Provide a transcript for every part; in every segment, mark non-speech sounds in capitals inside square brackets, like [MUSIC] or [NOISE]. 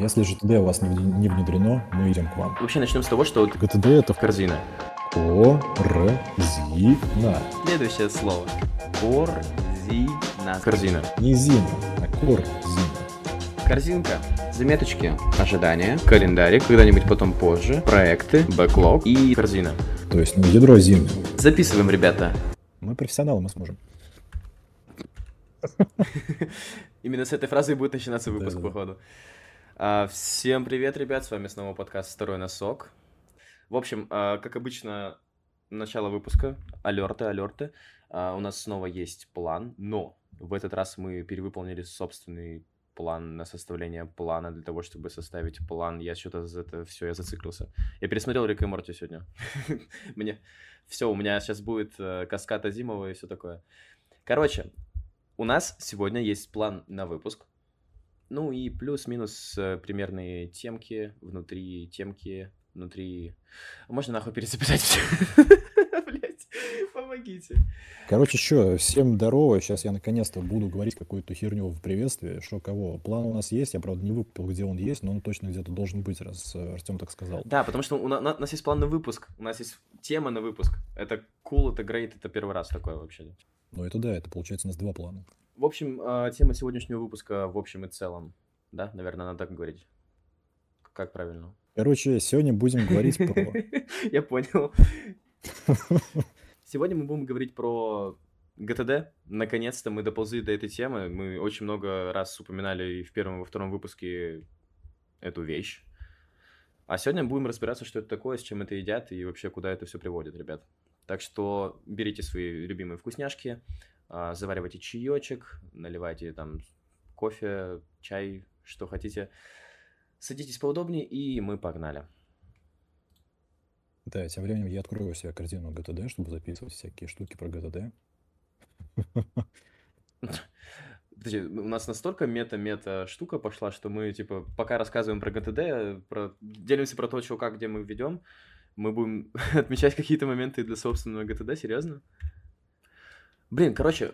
Если GTD у вас не вне- не внедрено, мы идем к вам. Вообще начнем с того, что вот GTD это корзина. корзина. Следующее слово. Корзина. Корзина. Не зина, а корзина. Корзинка. Заметочки, ожидания, календарик, когда-нибудь потом позже, проекты, бэклог и корзина. То есть не ядро зины. Записываем, ребята. Мы профессионалы, мы сможем. [LAUGHS] Именно с этой фразы будет начинаться выпуск, походу. А, всем привет, ребят, с вами снова подкаст «Второй носок». В общем, а, как обычно, начало выпуска, алерты, алерты. А, у нас снова есть план, но в этот раз мы перевыполнили собственный план на составление плана для того, чтобы составить план. Я что-то за это все, я зациклился. Я пересмотрел Рик и Морти сегодня. [LAUGHS] Мне все, у меня сейчас будет э, каскад Азимова и все такое. Короче, у нас сегодня есть план на выпуск. Ну и плюс-минус э, примерные темки внутри темки, внутри... Можно нахуй перезаписать все? [LAUGHS] Блять, помогите. Короче, что, всем здорово. Сейчас я наконец-то буду говорить какую-то херню в приветствии. Что кого? План у нас есть. Я, правда, не выкупил, где он есть, но он точно где-то должен быть, раз Артем так сказал. Да, потому что у на- на- у нас есть план на выпуск, у нас есть тема на выпуск. Это cool, это great, это первый раз такое вообще. Но это да, это получается у нас два плана. В общем, э, тема сегодняшнего выпуска в общем и целом. Да, наверное, надо так говорить. Как правильно? Короче, сегодня будем говорить про... [LAUGHS] Я понял. Сегодня мы будем говорить про ГТД. Наконец-то мы доползли до этой темы. Мы очень много раз упоминали и в первом, и во втором выпуске эту вещь. А сегодня будем разбираться, что это такое, с чем это едят и вообще куда это все приводит, ребят. Так что берите свои любимые вкусняшки, а, заваривайте чаечек, наливайте там кофе, чай, что хотите. Садитесь поудобнее, и мы погнали. Да, тем временем я открою себе корзину ГТД, чтобы записывать всякие штуки про ГТД. Подожди, у нас настолько мета-мета штука пошла, что мы, типа, пока рассказываем про ГТД, про... делимся про то, что как, где мы ведем, мы будем [LAUGHS] отмечать какие-то моменты для собственного ГТД, серьезно? Блин, короче,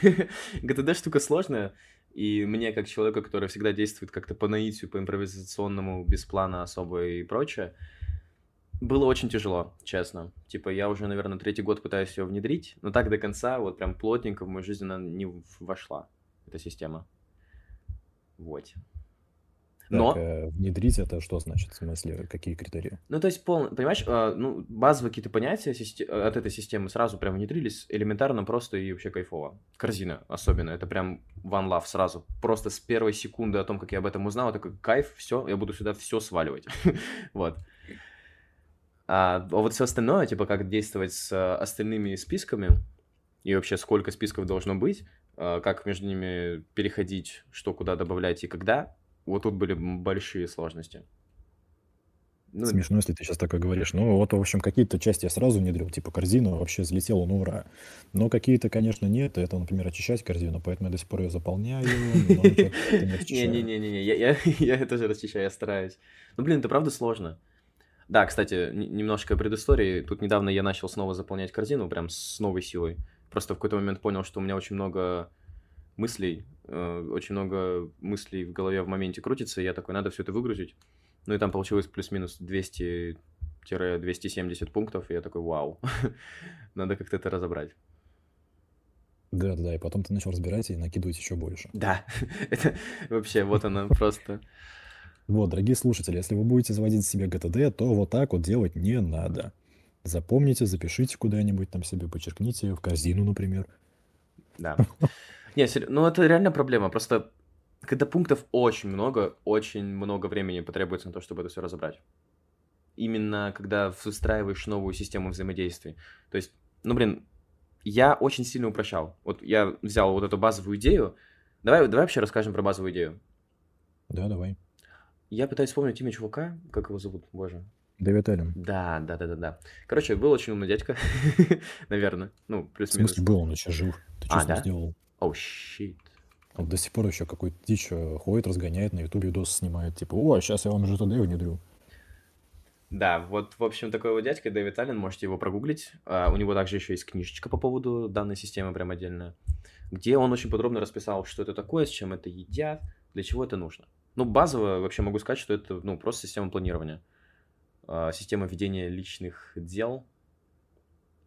[LAUGHS] ГТД штука сложная, и мне, как человеку, который всегда действует как-то по наитию, по импровизационному, без плана особо и прочее, было очень тяжело, честно. Типа, я уже, наверное, третий год пытаюсь ее внедрить, но так до конца, вот прям плотненько в мою жизнь она не вошла, эта система. Вот. Но, Так, э, внедрить это что значит? В смысле, какие критерии? ну, то есть, пол, понимаешь, э, ну, базовые какие-то понятия э, от этой системы сразу прям внедрились, элементарно, просто и вообще кайфово. Корзина особенно, это прям one love сразу. Просто с первой секунды о том, как я об этом узнал, такой, кайф, все, я буду сюда все сваливать. [LAUGHS] Вот. А а вот все остальное, типа, как действовать с э, остальными списками, и вообще сколько списков должно быть, э, как между ними переходить, что куда добавлять и когда, вот тут были большие сложности. Ну, Смешно, если ты сейчас такое говоришь. Ну, вот, в общем, какие-то части я сразу внедрил, типа корзина вообще взлетела, ну, ура. Но какие-то, конечно, нет. Это, например, очищать корзину, поэтому я до сих пор ее заполняю, но что-то как-то не [LAUGHS] очищаю. Не-не-не-не, я, я [LAUGHS] тоже расчищаю, я стараюсь. Ну, блин, это правда сложно. Да, кстати, немножко предыстории. Тут недавно я начал снова заполнять корзину, прям с новой силой. Просто в какой-то момент понял, что у меня очень много мыслей, э, очень много мыслей в голове в моменте крутится, и я такой, надо все это выгрузить. Ну и там получилось плюс-минус 200-270 пунктов, и я такой, вау, [LAUGHS] надо как-то это разобрать. Да, да, да, и потом ты начал разбирать и накидывать еще больше. Да, [LAUGHS] это вообще, вот она просто... Вот, дорогие слушатели, если вы будете заводить себе ГТД, то вот так вот делать не надо. Запомните, запишите куда-нибудь там себе, подчеркните в корзину, например. Да. [LAUGHS] Не, сер- ну это реально проблема. Просто когда пунктов очень много, очень много времени потребуется на то, чтобы это все разобрать. Именно когда выстраиваешь новую систему взаимодействий. То есть, ну блин, я очень сильно упрощал. Вот я взял вот эту базовую идею. Давай, давай вообще расскажем про базовую идею. Да, давай. Я пытаюсь вспомнить имя чувака, как его зовут, боже. Дэвид Аллен. Да, да, да, да, да. Короче, был очень умный дядька, [LAUGHS] наверное. Ну, В плюс-минус. смысле, был он еще жив. Ты что А, ним да? сделал? Оу, щит. Он до сих пор еще какой-то дичь э, ходит, разгоняет, на ютубе видосы снимает. Типа, о, сейчас я вам GTD внедрю. Да, вот, в общем, такой вот дядька Дэвид Аллен, можете его прогуглить. А, у него также еще есть книжечка по поводу данной системы, прям отдельная, где он очень подробно расписал, что это такое, с чем это едят, для чего это нужно. Ну, базово вообще могу сказать, что это, ну, просто система планирования. А, система ведения личных дел.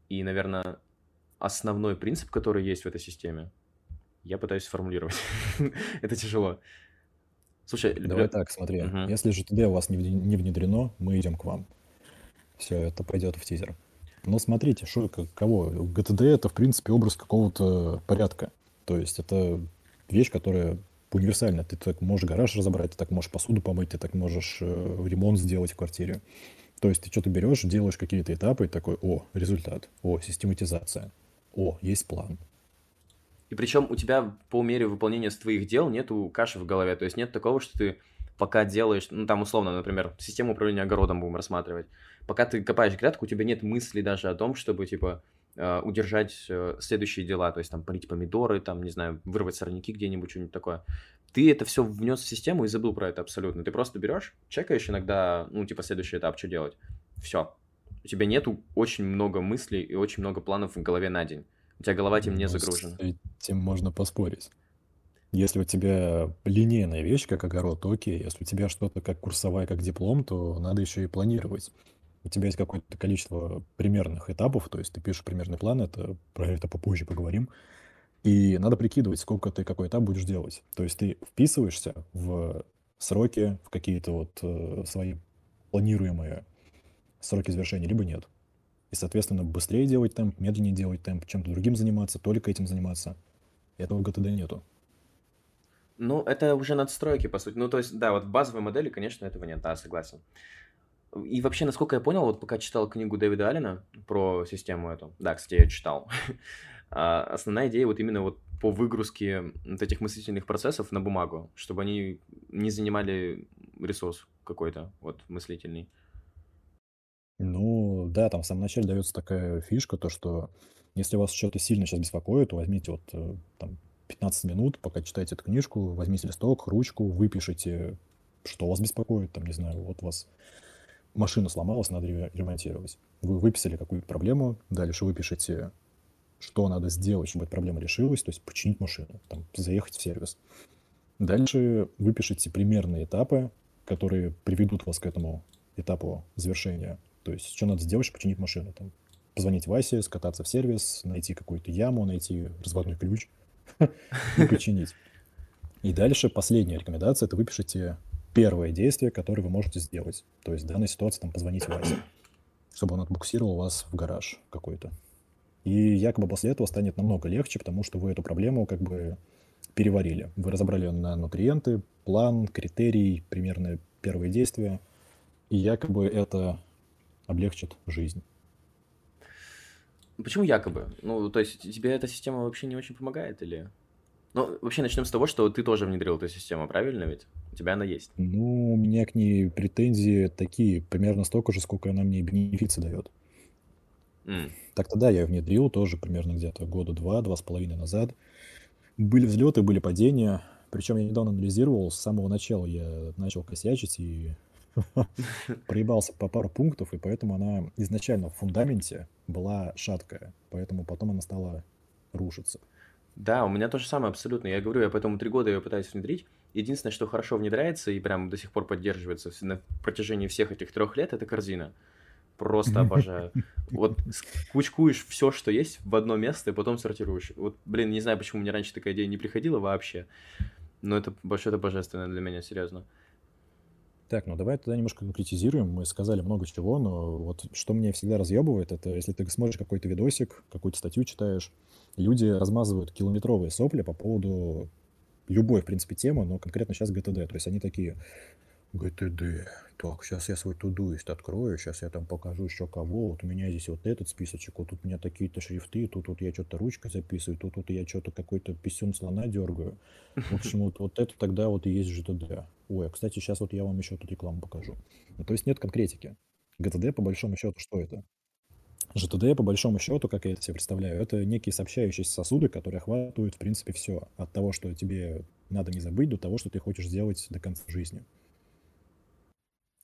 И, наверное, основной принцип, который есть в этой системе, я пытаюсь сформулировать. [LAUGHS] это тяжело. Слушай, Давай так, смотри. Угу. Если же тебе у вас не внедрено, мы идем к вам. Все, это пойдет в тизер. Но смотрите, что, кого? ГТД это, в принципе, образ какого-то порядка. То есть это вещь, которая универсальна. Ты так можешь гараж разобрать, ты так можешь посуду помыть, ты так можешь э, ремонт сделать в квартире. То есть ты что-то берешь, делаешь какие-то этапы, и такой, о, результат, о, систематизация, о, есть план, и причем у тебя по мере выполнения твоих дел нету каши в голове. То есть нет такого, что ты пока делаешь, ну там условно, например, систему управления огородом будем рассматривать. Пока ты копаешь грядку, у тебя нет мысли даже о том, чтобы типа э, удержать э, следующие дела, то есть там полить помидоры, там, не знаю, вырвать сорняки где-нибудь, что-нибудь такое. Ты это все внес в систему и забыл про это абсолютно. Ты просто берешь, чекаешь иногда, ну, типа, следующий этап, что делать. Все. У тебя нету очень много мыслей и очень много планов в голове на день. У тебя голова этим не ну, загружена. С этим можно поспорить. Если у тебя линейная вещь, как огород, то окей. Если у тебя что-то как курсовая, как диплом, то надо еще и планировать. У тебя есть какое-то количество примерных этапов, то есть ты пишешь примерный план, это про это попозже поговорим. И надо прикидывать, сколько ты какой этап будешь делать. То есть ты вписываешься в сроки, в какие-то вот э, свои планируемые сроки завершения, либо нет. И, соответственно, быстрее делать темп, медленнее делать темп, чем-то другим заниматься, только этим заниматься. Этого в GTD нету. Ну, это уже надстройки, по сути. Ну, то есть, да, вот в базовой модели, конечно, этого нет, да, согласен. И вообще, насколько я понял, вот пока читал книгу Дэвида Аллена про систему эту, да, кстати, я читал, [LAUGHS] а, основная идея вот именно вот по выгрузке вот этих мыслительных процессов на бумагу, чтобы они не занимали ресурс какой-то вот мыслительный. Ну да, там в самом начале дается такая фишка, то что если вас что-то сильно сейчас беспокоит, то возьмите вот э, там 15 минут, пока читаете эту книжку, возьмите листок, ручку, выпишите, что вас беспокоит, там, не знаю, вот вас машина сломалась, надо ремонтировать. Вы выписали какую-то проблему, дальше выпишите, что надо сделать, чтобы эта проблема решилась, то есть починить машину, там, заехать в сервис. Дальше выпишите примерные этапы, которые приведут вас к этому этапу завершения то есть, что надо сделать, чтобы починить машину? Там, позвонить Васе, скататься в сервис, найти какую-то яму, найти разводной ключ [LAUGHS] и починить. И дальше последняя рекомендация – это выпишите первое действие, которое вы можете сделать. То есть в данной ситуации там позвонить Васе, чтобы он отбуксировал вас в гараж какой-то. И якобы после этого станет намного легче, потому что вы эту проблему как бы переварили. Вы разобрали на нутриенты, план, критерий, примерно первые действия. И якобы это облегчит жизнь. Почему якобы? Ну, то есть тебе эта система вообще не очень помогает или... Ну, вообще начнем с того, что ты тоже внедрил эту систему, правильно ведь? У тебя она есть. Ну, у меня к ней претензии такие, примерно столько же, сколько она мне бенефиции дает. Mm. Так-то да, я внедрил тоже примерно где-то года два, два с половиной назад. Были взлеты, были падения. Причем я недавно анализировал, с самого начала я начал косячить и [LAUGHS] проебался по пару пунктов, и поэтому она изначально в фундаменте была шаткая, поэтому потом она стала рушиться. Да, у меня то же самое абсолютно. Я говорю, я поэтому три года ее пытаюсь внедрить. Единственное, что хорошо внедряется и прям до сих пор поддерживается на протяжении всех этих трех лет, это корзина. Просто [LAUGHS] обожаю. Вот кучкуешь все, что есть в одно место, и потом сортируешь. Вот, блин, не знаю, почему мне раньше такая идея не приходила вообще. Но это, это божественно для меня, серьезно. Так, ну давай тогда немножко конкретизируем. Мы сказали много чего, но вот что меня всегда разъебывает, это если ты смотришь какой-то видосик, какую-то статью читаешь, люди размазывают километровые сопли по поводу любой, в принципе, темы, но конкретно сейчас ГТД. То есть они такие, ГТД. Так, сейчас я свой тудуист открою, сейчас я там покажу еще кого. Вот у меня здесь вот этот списочек, вот тут у меня такие-то шрифты, тут вот я что-то ручкой записываю, тут вот я что-то какой-то писюн слона дергаю. В общем, вот, вот это тогда вот и есть ЖТД. Ой, а, кстати, сейчас вот я вам еще тут рекламу покажу. Ну, то есть нет конкретики. ГТД, по большому счету, что это? ЖТД, по большому счету, как я это себе представляю, это некие сообщающиеся сосуды, которые охватывают, в принципе, все. От того, что тебе надо не забыть, до того, что ты хочешь сделать до конца жизни.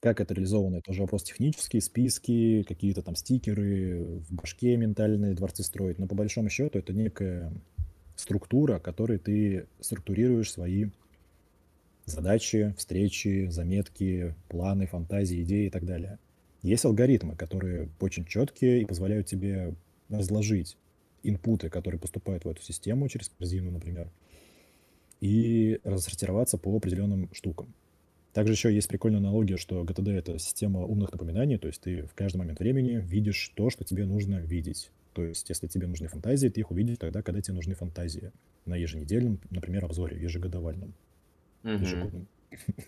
Как это реализовано? Это уже вопрос технический, списки, какие-то там стикеры, в башке ментальные дворцы строить. Но по большому счету это некая структура, которой ты структурируешь свои задачи, встречи, заметки, планы, фантазии, идеи и так далее. Есть алгоритмы, которые очень четкие и позволяют тебе разложить инпуты, которые поступают в эту систему через корзину, например, и рассортироваться по определенным штукам. Также еще есть прикольная аналогия, что GTD — это система умных напоминаний, то есть ты в каждый момент времени видишь то, что тебе нужно видеть. То есть если тебе нужны фантазии, ты их увидишь тогда, когда тебе нужны фантазии. На еженедельном, например, обзоре, ежегодовальном. Ежегодном.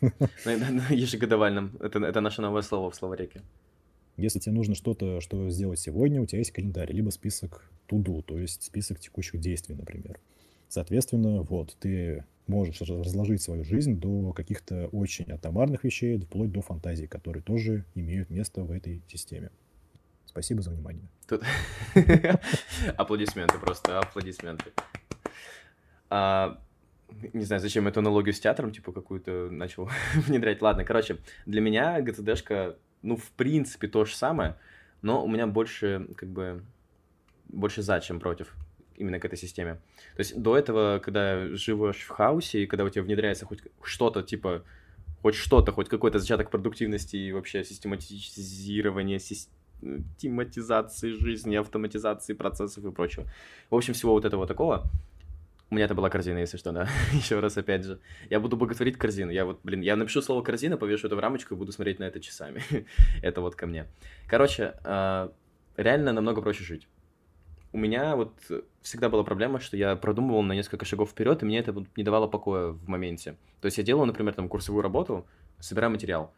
[LAUGHS] Ежегодовальном. Это, это наше новое слово в словареке. Если тебе нужно что-то, что сделать сегодня, у тебя есть календарь, либо список to-do, то есть список текущих действий, например. Соответственно, вот, ты можешь раз- разложить свою жизнь до каких-то очень атомарных вещей, вплоть до фантазий, которые тоже имеют место в этой системе. Спасибо за внимание. Тут... [LAUGHS] Аплодисменты просто, аплодисменты. А, не знаю, зачем эту аналогию с театром, типа, какую-то начал [LAUGHS] внедрять. Ладно, короче, для меня ГТДшка, ну, в принципе, то же самое, но у меня больше, как бы, больше за, чем против именно к этой системе. То есть до этого, когда живешь в хаосе, и когда у тебя внедряется хоть что-то, типа, хоть что-то, хоть какой-то зачаток продуктивности и вообще систематизирование, систематизации жизни, автоматизации процессов и прочего. В общем, всего вот этого такого. У меня это была корзина, если что, да. [LAUGHS] Еще раз, опять же. Я буду боготворить корзину. Я вот, блин, я напишу слово корзина, повешу это в рамочку и буду смотреть на это часами. [LAUGHS] это вот ко мне. Короче, а, реально намного проще жить. У меня вот всегда была проблема, что я продумывал на несколько шагов вперед, и мне это не давало покоя в моменте. То есть я делал, например, там курсовую работу, собираю материал.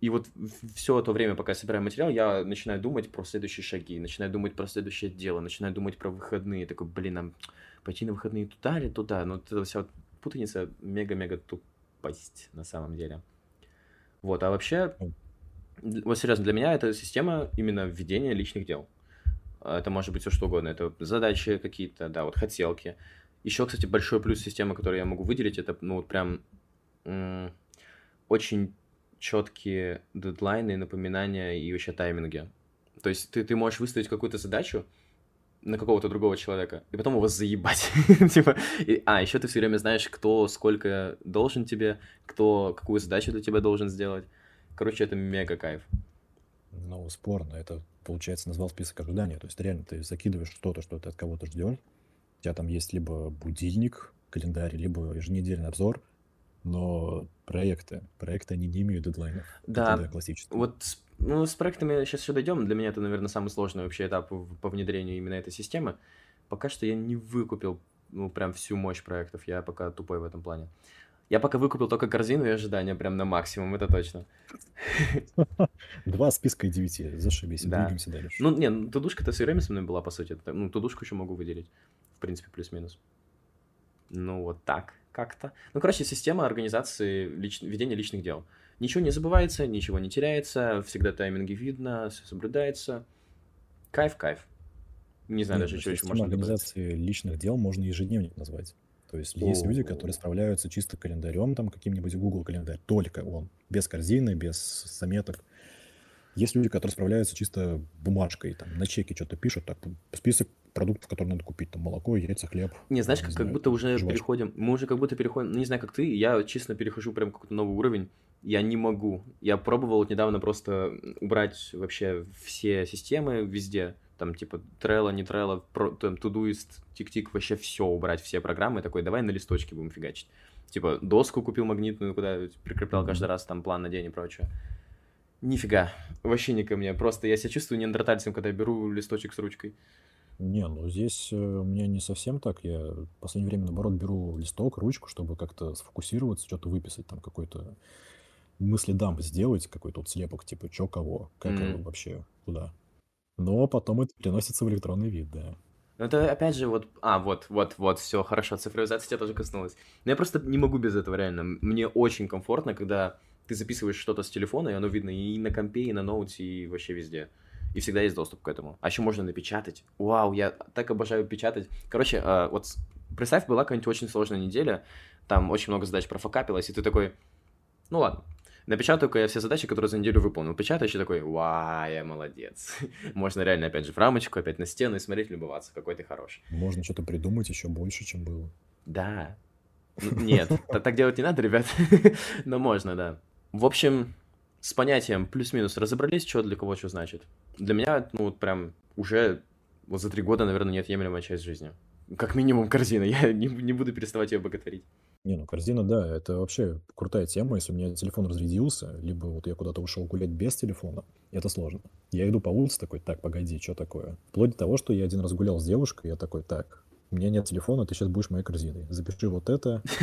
И вот все то время, пока я собираю материал, я начинаю думать про следующие шаги, начинаю думать про следующее дело, начинаю думать про выходные. Такой, блин, нам пойти на выходные туда или туда? Ну, вот эта вся вот путаница мега-мега тупость на самом деле. Вот, а вообще, вот серьезно, для меня это система именно введения личных дел. Это может быть все что угодно. Это задачи какие-то, да, вот хотелки. Еще, кстати, большой плюс системы, который я могу выделить, это, ну, вот прям очень четкие дедлайны, напоминания и вообще тайминги. То есть ты, ты можешь выставить какую-то задачу на какого-то другого человека, и потом его заебать. [LAUGHS] типа, и, а, еще ты все время знаешь, кто сколько должен тебе, кто какую задачу для тебя должен сделать. Короче, это мега кайф. Ну, спорно. Это, получается, назвал список ожидания. То есть реально ты закидываешь что-то, что ты от кого-то ждешь. У тебя там есть либо будильник, календарь, либо еженедельный обзор, но проекты, проекты, они не имеют дедлайнов. Да, да, классический. вот ну, с проектами сейчас еще дойдем. Для меня это, наверное, самый сложный вообще этап по внедрению именно этой системы. Пока что я не выкупил, ну, прям всю мощь проектов. Я пока тупой в этом плане. Я пока выкупил только корзину и ожидания прям на максимум, это точно. [LAUGHS] Два списка и девяти. Зашибись. Да. Двигаемся дальше. Ну, не, ну, тудушка-то все время со мной была, по сути. Ну, тудушку еще могу выделить. В принципе, плюс-минус. Ну, вот так как-то. Ну, короче, система организации лич... ведения личных дел. Ничего не забывается, ничего не теряется, всегда тайминги видно, все соблюдается. Кайф, кайф. Не знаю Нет, даже, ну, что еще можно добавить. организации личных дел можно ежедневник назвать. То есть есть люди, которые справляются чисто календарем, там каким-нибудь Google календарь, только он, без корзины, без заметок. Есть люди, которые справляются чисто бумажкой, там на чеке что-то пишут, так список продуктов, которые надо купить, там молоко, яйца, хлеб, Не, знаешь, не как, как знаю, будто уже жвачка. переходим, мы уже как будто переходим, ну, не знаю, как ты, я честно перехожу прям какой-то новый уровень, я не могу. Я пробовал вот недавно просто убрать вообще все системы везде, там типа Trello, не Trello, про, там Todoist, Тик-Тик, вообще все убрать, все программы, такой, давай на листочке будем фигачить. Типа доску купил магнитную, куда прикреплял каждый раз там план на день и прочее. Нифига, вообще не ко мне, просто я себя чувствую неандертальцем, когда я беру листочек с ручкой. Не, ну здесь э, у меня не совсем так. Я в последнее время, наоборот, беру листок, ручку, чтобы как-то сфокусироваться, что-то выписать, там какой-то мыследамп сделать, какой-то вот слепок, типа, чё, кого, как М. вообще, куда. Но потом это переносится в электронный вид, да. Ну, это опять же вот... А, вот, вот, вот, все, хорошо, цифровизация тебя тоже коснулась. Но я просто не могу без этого, реально. Мне очень комфортно, когда ты записываешь что-то с телефона, и оно видно и на компе, и на ноуте, и вообще везде. И всегда есть доступ к этому. А еще можно напечатать. Вау, я так обожаю печатать. Короче, а, вот представь, была какая-нибудь очень сложная неделя, там очень много задач профокапилось, и ты такой, ну ладно, напечатаю-ка я все задачи, которые за неделю выполнил. Печатаешь и такой, вау, я молодец. [LAUGHS] Можно реально опять же в рамочку, опять на стену и смотреть, любоваться, какой ты хороший. Можно что-то придумать еще больше, чем было. Да. Нет, [LAUGHS] так делать не надо, ребят. [LAUGHS] Но можно, да. В общем, с понятием плюс-минус разобрались, что для кого что значит. Для меня, ну, вот прям уже вот за три года, наверное, неотъемлемая часть жизни. Как минимум корзина, я не, не буду переставать ее боготворить. Не, ну корзина, да, это вообще крутая тема. Если у меня телефон разрядился, либо вот я куда-то ушел гулять без телефона, это сложно. Я иду по улице такой, так, погоди, что такое? Вплоть до того, что я один раз гулял с девушкой, я такой, так, у меня нет телефона, ты сейчас будешь моей корзиной. Запиши вот это, [LAUGHS]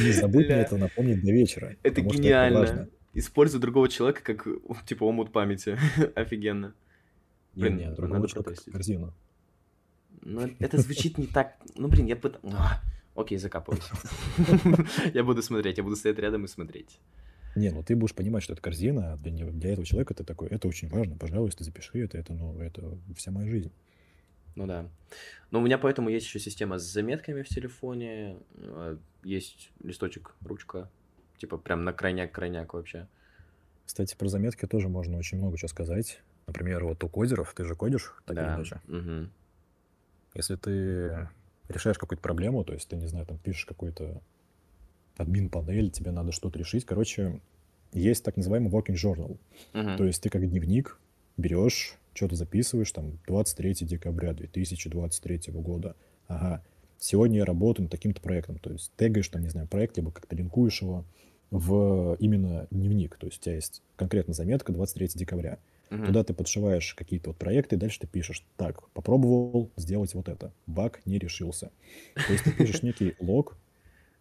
Не забудь мне это напомнить до вечера. Это гениально. Используй другого человека как, [LAUGHS] типа, омут памяти. [LAUGHS] Офигенно. Блин, нет, другого человека корзину. Ну, это звучит не так... Ну, блин, я пытаюсь... Окей, закапывайся. [LAUGHS] Я буду смотреть, я буду стоять рядом и смотреть. Не, ну ты будешь понимать, что это корзина, а для, для этого человека ты такой, это очень важно, пожалуйста, запиши это, это, ну, это вся моя жизнь. Ну да. Но у меня поэтому есть еще система с заметками в телефоне. Э, есть листочек, ручка. Типа прям на крайняк-крайняк вообще. Кстати, про заметки тоже можно очень много чего сказать. Например, вот у кодеров, ты же кодишь, так да. или иначе. Угу. Если ты решаешь какую-то проблему, то есть ты, не знаю, там пишешь какой-то админ-панель, тебе надо что-то решить. Короче, есть так называемый working journal. Uh-huh. То есть ты как дневник берешь что-то записываешь, там, 23 декабря 2023 года. Ага, сегодня я работаю над таким-то проектом. То есть тегаешь там, не знаю, проект, либо как-то линкуешь его в именно дневник. То есть у тебя есть конкретно заметка 23 декабря. Угу. Туда ты подшиваешь какие-то вот проекты, и дальше ты пишешь, так, попробовал сделать вот это, баг не решился. То есть ты пишешь [LAUGHS] некий лог,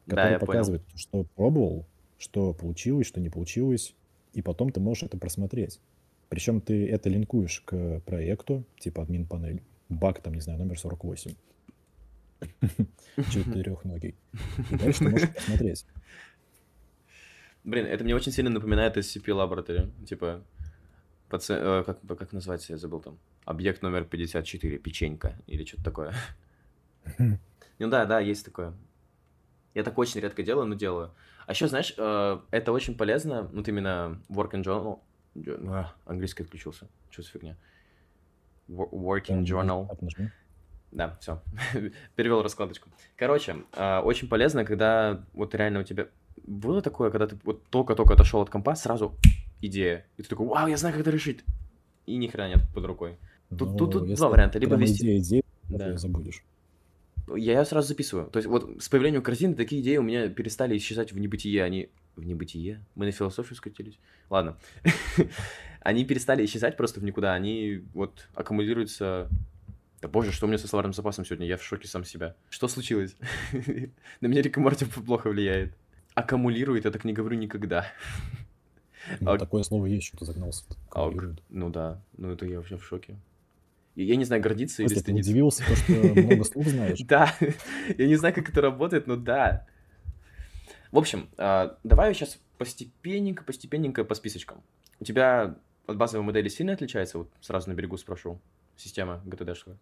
который показывает, что пробовал, что получилось, что не получилось, и потом ты можешь это просмотреть. Причем ты это линкуешь к проекту, типа админ панель, баг там, не знаю, номер 48. [LAUGHS] Четырехногий. И [LAUGHS] дальше ты можешь посмотреть. Блин, это мне очень сильно напоминает SCP Laboratory. Типа, паци... э, как, как называется, я забыл там. Объект номер 54, печенька или что-то такое. ну да, да, есть такое. Я так очень редко делаю, но делаю. А еще, знаешь, э, это очень полезно, вот именно work and journal, а, английский отключился. Что за фигня? Working journal. Да, все. [LAUGHS] Перевел раскладочку. Короче, а, очень полезно, когда вот реально у тебя... Было такое, когда ты вот только-только отошел от компа, сразу идея. И ты такой, вау, я знаю, как это решить. И ни хрена нет под рукой. Тут, ну, тут, тут два варианта. Либо вести... Идея, идея, да. забудешь. Я ее сразу записываю. То есть вот с появлением корзины такие идеи у меня перестали исчезать в небытие. Они в небытие. Мы на философию скатились. Ладно. [LAUGHS] они перестали исчезать просто в никуда. Они вот аккумулируются... Да боже, что у меня со словарным запасом сегодня? Я в шоке сам себя. Что случилось? [LAUGHS] на меня Рик Морти плохо влияет. Аккумулирует, я так не говорю никогда. [LAUGHS] Ну, а... Такое слово есть, что-то загнался. А, ну да, ну это я вообще в шоке. Я не знаю, гордиться или стыдиться. Ты удивился, то, что [LAUGHS] много слов знаешь? Да, я не знаю, как это работает, но да. В общем, а, давай сейчас постепенненько, постепенненько по списочкам. У тебя от базовой модели сильно отличается? Вот сразу на берегу спрошу. Система GTD-шная.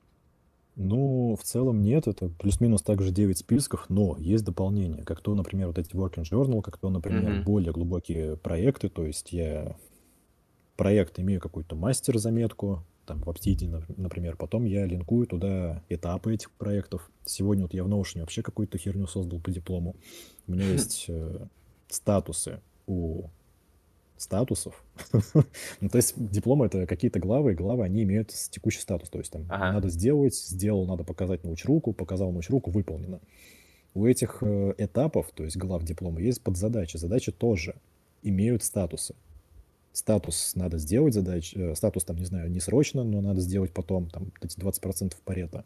Ну, в целом нет, это плюс-минус также 9 списков, но есть дополнения, как то, например, вот эти working journal, как то, например, mm-hmm. более глубокие проекты, то есть я проект имею какую-то мастер-заметку, там в Obsidian, например, потом я линкую туда этапы этих проектов. Сегодня вот я в Notion вообще какую-то херню создал по диплому. У меня [LAUGHS] есть э, статусы у статусов. [LAUGHS] ну, то есть диплом это какие-то главы, и главы, они имеют текущий статус. То есть там ага. надо сделать, сделал, надо показать научь руку, показал научь руку, выполнено. У этих э, этапов, то есть глав диплома, есть подзадачи. Задачи тоже имеют статусы статус надо сделать задач, э, статус там, не знаю, не срочно, но надо сделать потом, там, эти 20% парета.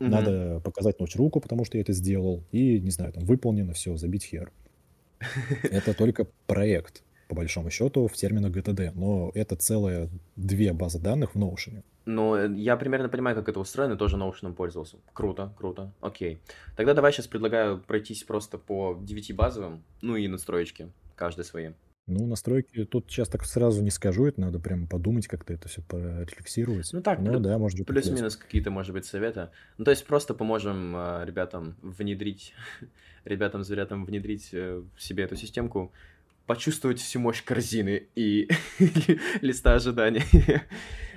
Угу. Надо показать ночь руку, потому что я это сделал, и, не знаю, там, выполнено, все, забить хер. [LAUGHS] Это только проект, по большому счету, в терминах GTD, но это целые две базы данных в Notion. Ну, э, я примерно понимаю, как это устроено, тоже Notion пользовался. Круто, круто, окей. Тогда давай сейчас предлагаю пройтись просто по 9 базовым, ну и настроечки, каждый свои. Ну, настройки тут сейчас так сразу не скажу, это надо прям подумать, как-то это все порефлексировать. Ну так, ну, да, может быть. Плюс-минус какие-то, может быть, советы. Ну, то есть просто поможем э, ребятам внедрить, [LAUGHS] ребятам, зверятам внедрить э, в себе эту системку, почувствовать всю мощь корзины и [LAUGHS] листа ожидания.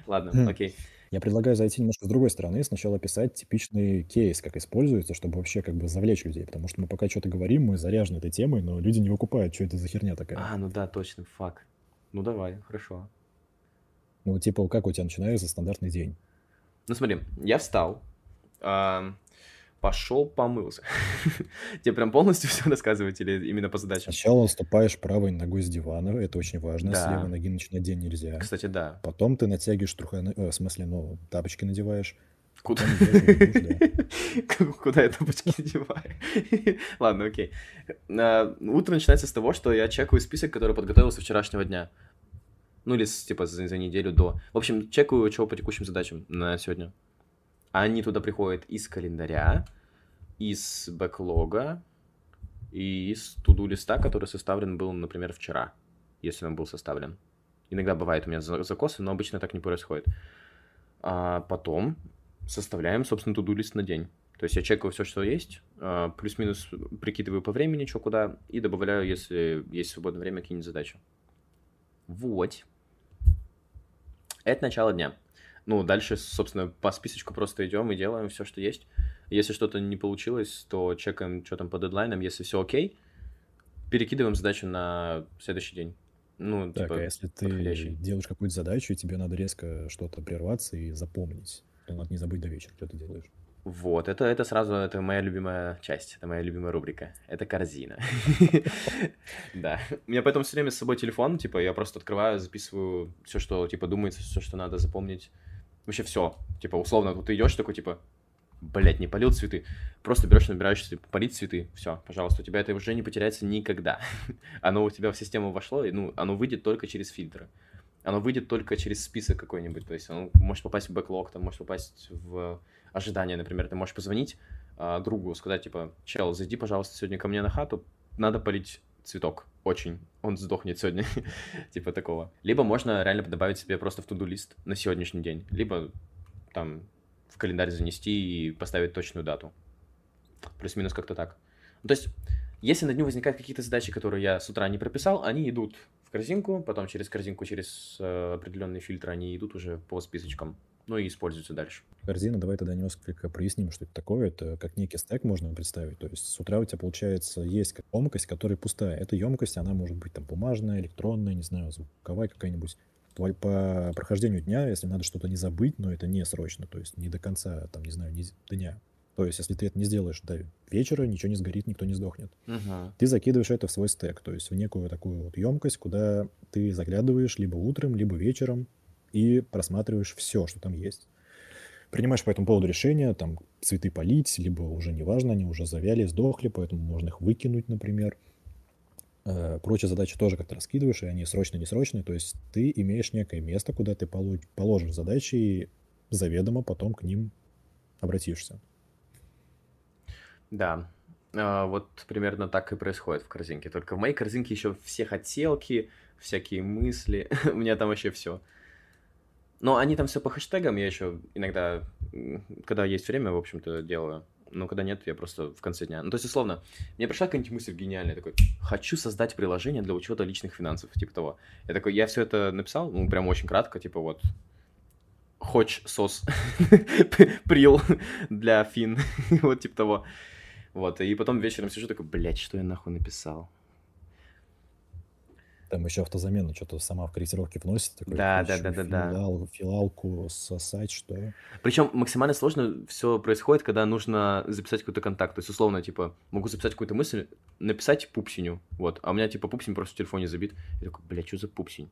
Ладно, хм. окей. Я предлагаю зайти немножко с другой стороны, сначала описать типичный кейс, как используется, чтобы вообще как бы завлечь людей, потому что мы пока что-то говорим, мы заряжены этой темой, но люди не выкупают, что это за херня такая. А, ну да, точно, фак. Ну давай, хорошо. Ну, типа, как у тебя начинается стандартный день? Ну смотри, я встал, пошел помылся. [LAUGHS] Тебе прям полностью [LAUGHS] все рассказывать или именно по задачам? Сначала ступаешь правой ногой с дивана, это очень важно, с левой Да, ноги начинать день нельзя. кстати, да. Потом ты натягиваешь труханы, э, в смысле, ну, тапочки надеваешь, Куда? да. [LAUGHS] Куда я тапочки деваю? Ладно, окей. А, Утро начинается с того, что я чекаю список, который подготовил со вчерашнего дня. Ну, или типа за, за неделю до. В общем, чекаю, чего по текущим задачам на сегодня. Они туда приходят из календаря, из бэклога и из туду листа, который составлен был, например, вчера, если он был составлен. Иногда бывает у меня за- закосы, но обычно так не происходит. А потом составляем, собственно, туду лист на день. То есть я чекаю все, что есть, а, плюс-минус прикидываю по времени, что куда, и добавляю, если есть свободное время, какие-нибудь задачи. Вот. Это начало дня. Ну, дальше, собственно, по списочку просто идем и делаем все, что есть. Если что-то не получилось, то чекаем, что там по дедлайнам. Если все окей, перекидываем задачу на следующий день. Ну, Так, а типа, если ты делаешь какую-то задачу, и тебе надо резко что-то прерваться и запомнить, то надо не забыть до вечера, что ты делаешь. Вот, это, это сразу, это моя любимая часть, это моя любимая рубрика. Это корзина. [LAUGHS] Да. У меня поэтому все время с собой телефон, типа, я просто открываю, записываю все, что, типа, думается, все, что надо запомнить. Вообще все. Типа, условно, вот ты идешь такой, типа, блять, не полил цветы. Просто берешь, набираешь, типа, полить цветы. Все, пожалуйста, у тебя это уже не потеряется никогда. [LAUGHS] Оно у тебя в систему вошло, и, ну, оно выйдет только через фильтры. Оно выйдет только через список какой-нибудь. То есть оно может попасть в бэклог, там, может попасть в ожидание, например. Ты можешь позвонить а, другу, сказать, типа, чел, зайди, пожалуйста, сегодня ко мне на хату, надо полить цветок. Очень. Он сдохнет сегодня. [LAUGHS] типа такого. Либо можно реально добавить себе просто в туду лист на сегодняшний день. Либо там в календарь занести и поставить точную дату. Плюс-минус как-то так. Ну, то есть, если на дню возникают какие-то задачи, которые я с утра не прописал, они идут в корзинку, потом через корзинку, через э, определенные фильтры они идут уже по списочкам, ну и используются дальше. Корзина, давай тогда несколько проясним, что это такое. Это как некий стек можно представить. То есть с утра у тебя, получается, есть емкость, которая пустая. Эта емкость, она может быть там бумажная, электронная, не знаю, звуковая какая-нибудь. По прохождению дня, если надо что-то не забыть, но это не срочно, то есть не до конца, там, не знаю, не дня. То есть если ты это не сделаешь до вечера, ничего не сгорит, никто не сдохнет. Угу. Ты закидываешь это в свой стек, то есть в некую такую вот емкость, куда ты заглядываешь либо утром, либо вечером и просматриваешь все, что там есть. Принимаешь по этому поводу решение, там, цветы полить, либо уже неважно, они уже завяли, сдохли, поэтому можно их выкинуть, например. Э, Прочие задачи тоже как-то раскидываешь, и они срочно-несрочные, то есть ты имеешь некое место, куда ты положишь задачи и заведомо потом к ним обратишься. Да. А, вот примерно так и происходит в корзинке. Только в моей корзинке еще все хотелки, всякие мысли. [LAUGHS] У меня там вообще все. Но они там все по хэштегам, я еще иногда, когда есть время, в общем-то, делаю. Но когда нет, я просто в конце дня. Ну, то есть, условно, мне пришла какая-нибудь мысль гениальная, такой, хочу создать приложение для учета личных финансов, типа того. Я такой, я все это написал, ну, прям очень кратко, типа вот, хоч сос [LAUGHS] прил для фин, [LAUGHS] вот типа того. Вот, и потом вечером сижу такой, блядь, что я нахуй написал? Там еще автозамена что-то сама в корректировке вносит. Такой, Да, да, да, да, да. филал- филалку сосать, что? Причем максимально сложно все происходит, когда нужно записать какой-то контакт. То есть, условно, типа, могу записать какую-то мысль, написать пупсиню, вот, а у меня, типа, пупсень просто в телефоне забит. Я такой, блядь, что за пупсень?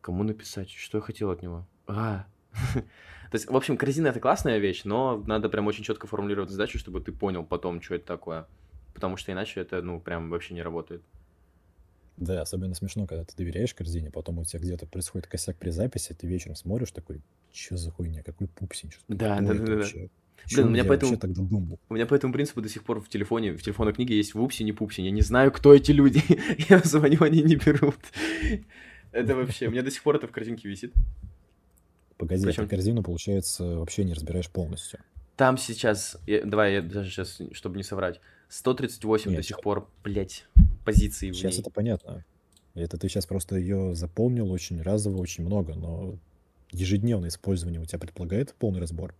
Кому написать? Что я хотел от него? А. [LAUGHS] То есть, в общем, корзина это классная вещь, но надо прям очень четко формулировать задачу, чтобы ты понял потом, что это такое. Потому что иначе это, ну, прям вообще не работает. Да, особенно смешно, когда ты доверяешь корзине, потом у тебя где-то происходит косяк при записи, ты вечером смотришь такой, что за хуйня, какой пупсень, что Да, да, да, да. вообще? Блин, у меня поэтому- тогда думал? У меня по этому принципу до сих пор в телефоне, в телефонной книге есть вупси, не пупси. Я не знаю, кто эти люди. [LAUGHS] Я звоню, они не берут. Это вообще, у меня до сих пор это в картинке висит. Погоди, ты корзину, получается, вообще не разбираешь полностью. Там сейчас, я- давай я даже сейчас, чтобы не соврать, 138 Нет, до сих пор, блядь, позиций в Сейчас ней. это понятно. Это ты сейчас просто ее запомнил очень разово, очень много, но ежедневное использование у тебя предполагает полный разбор?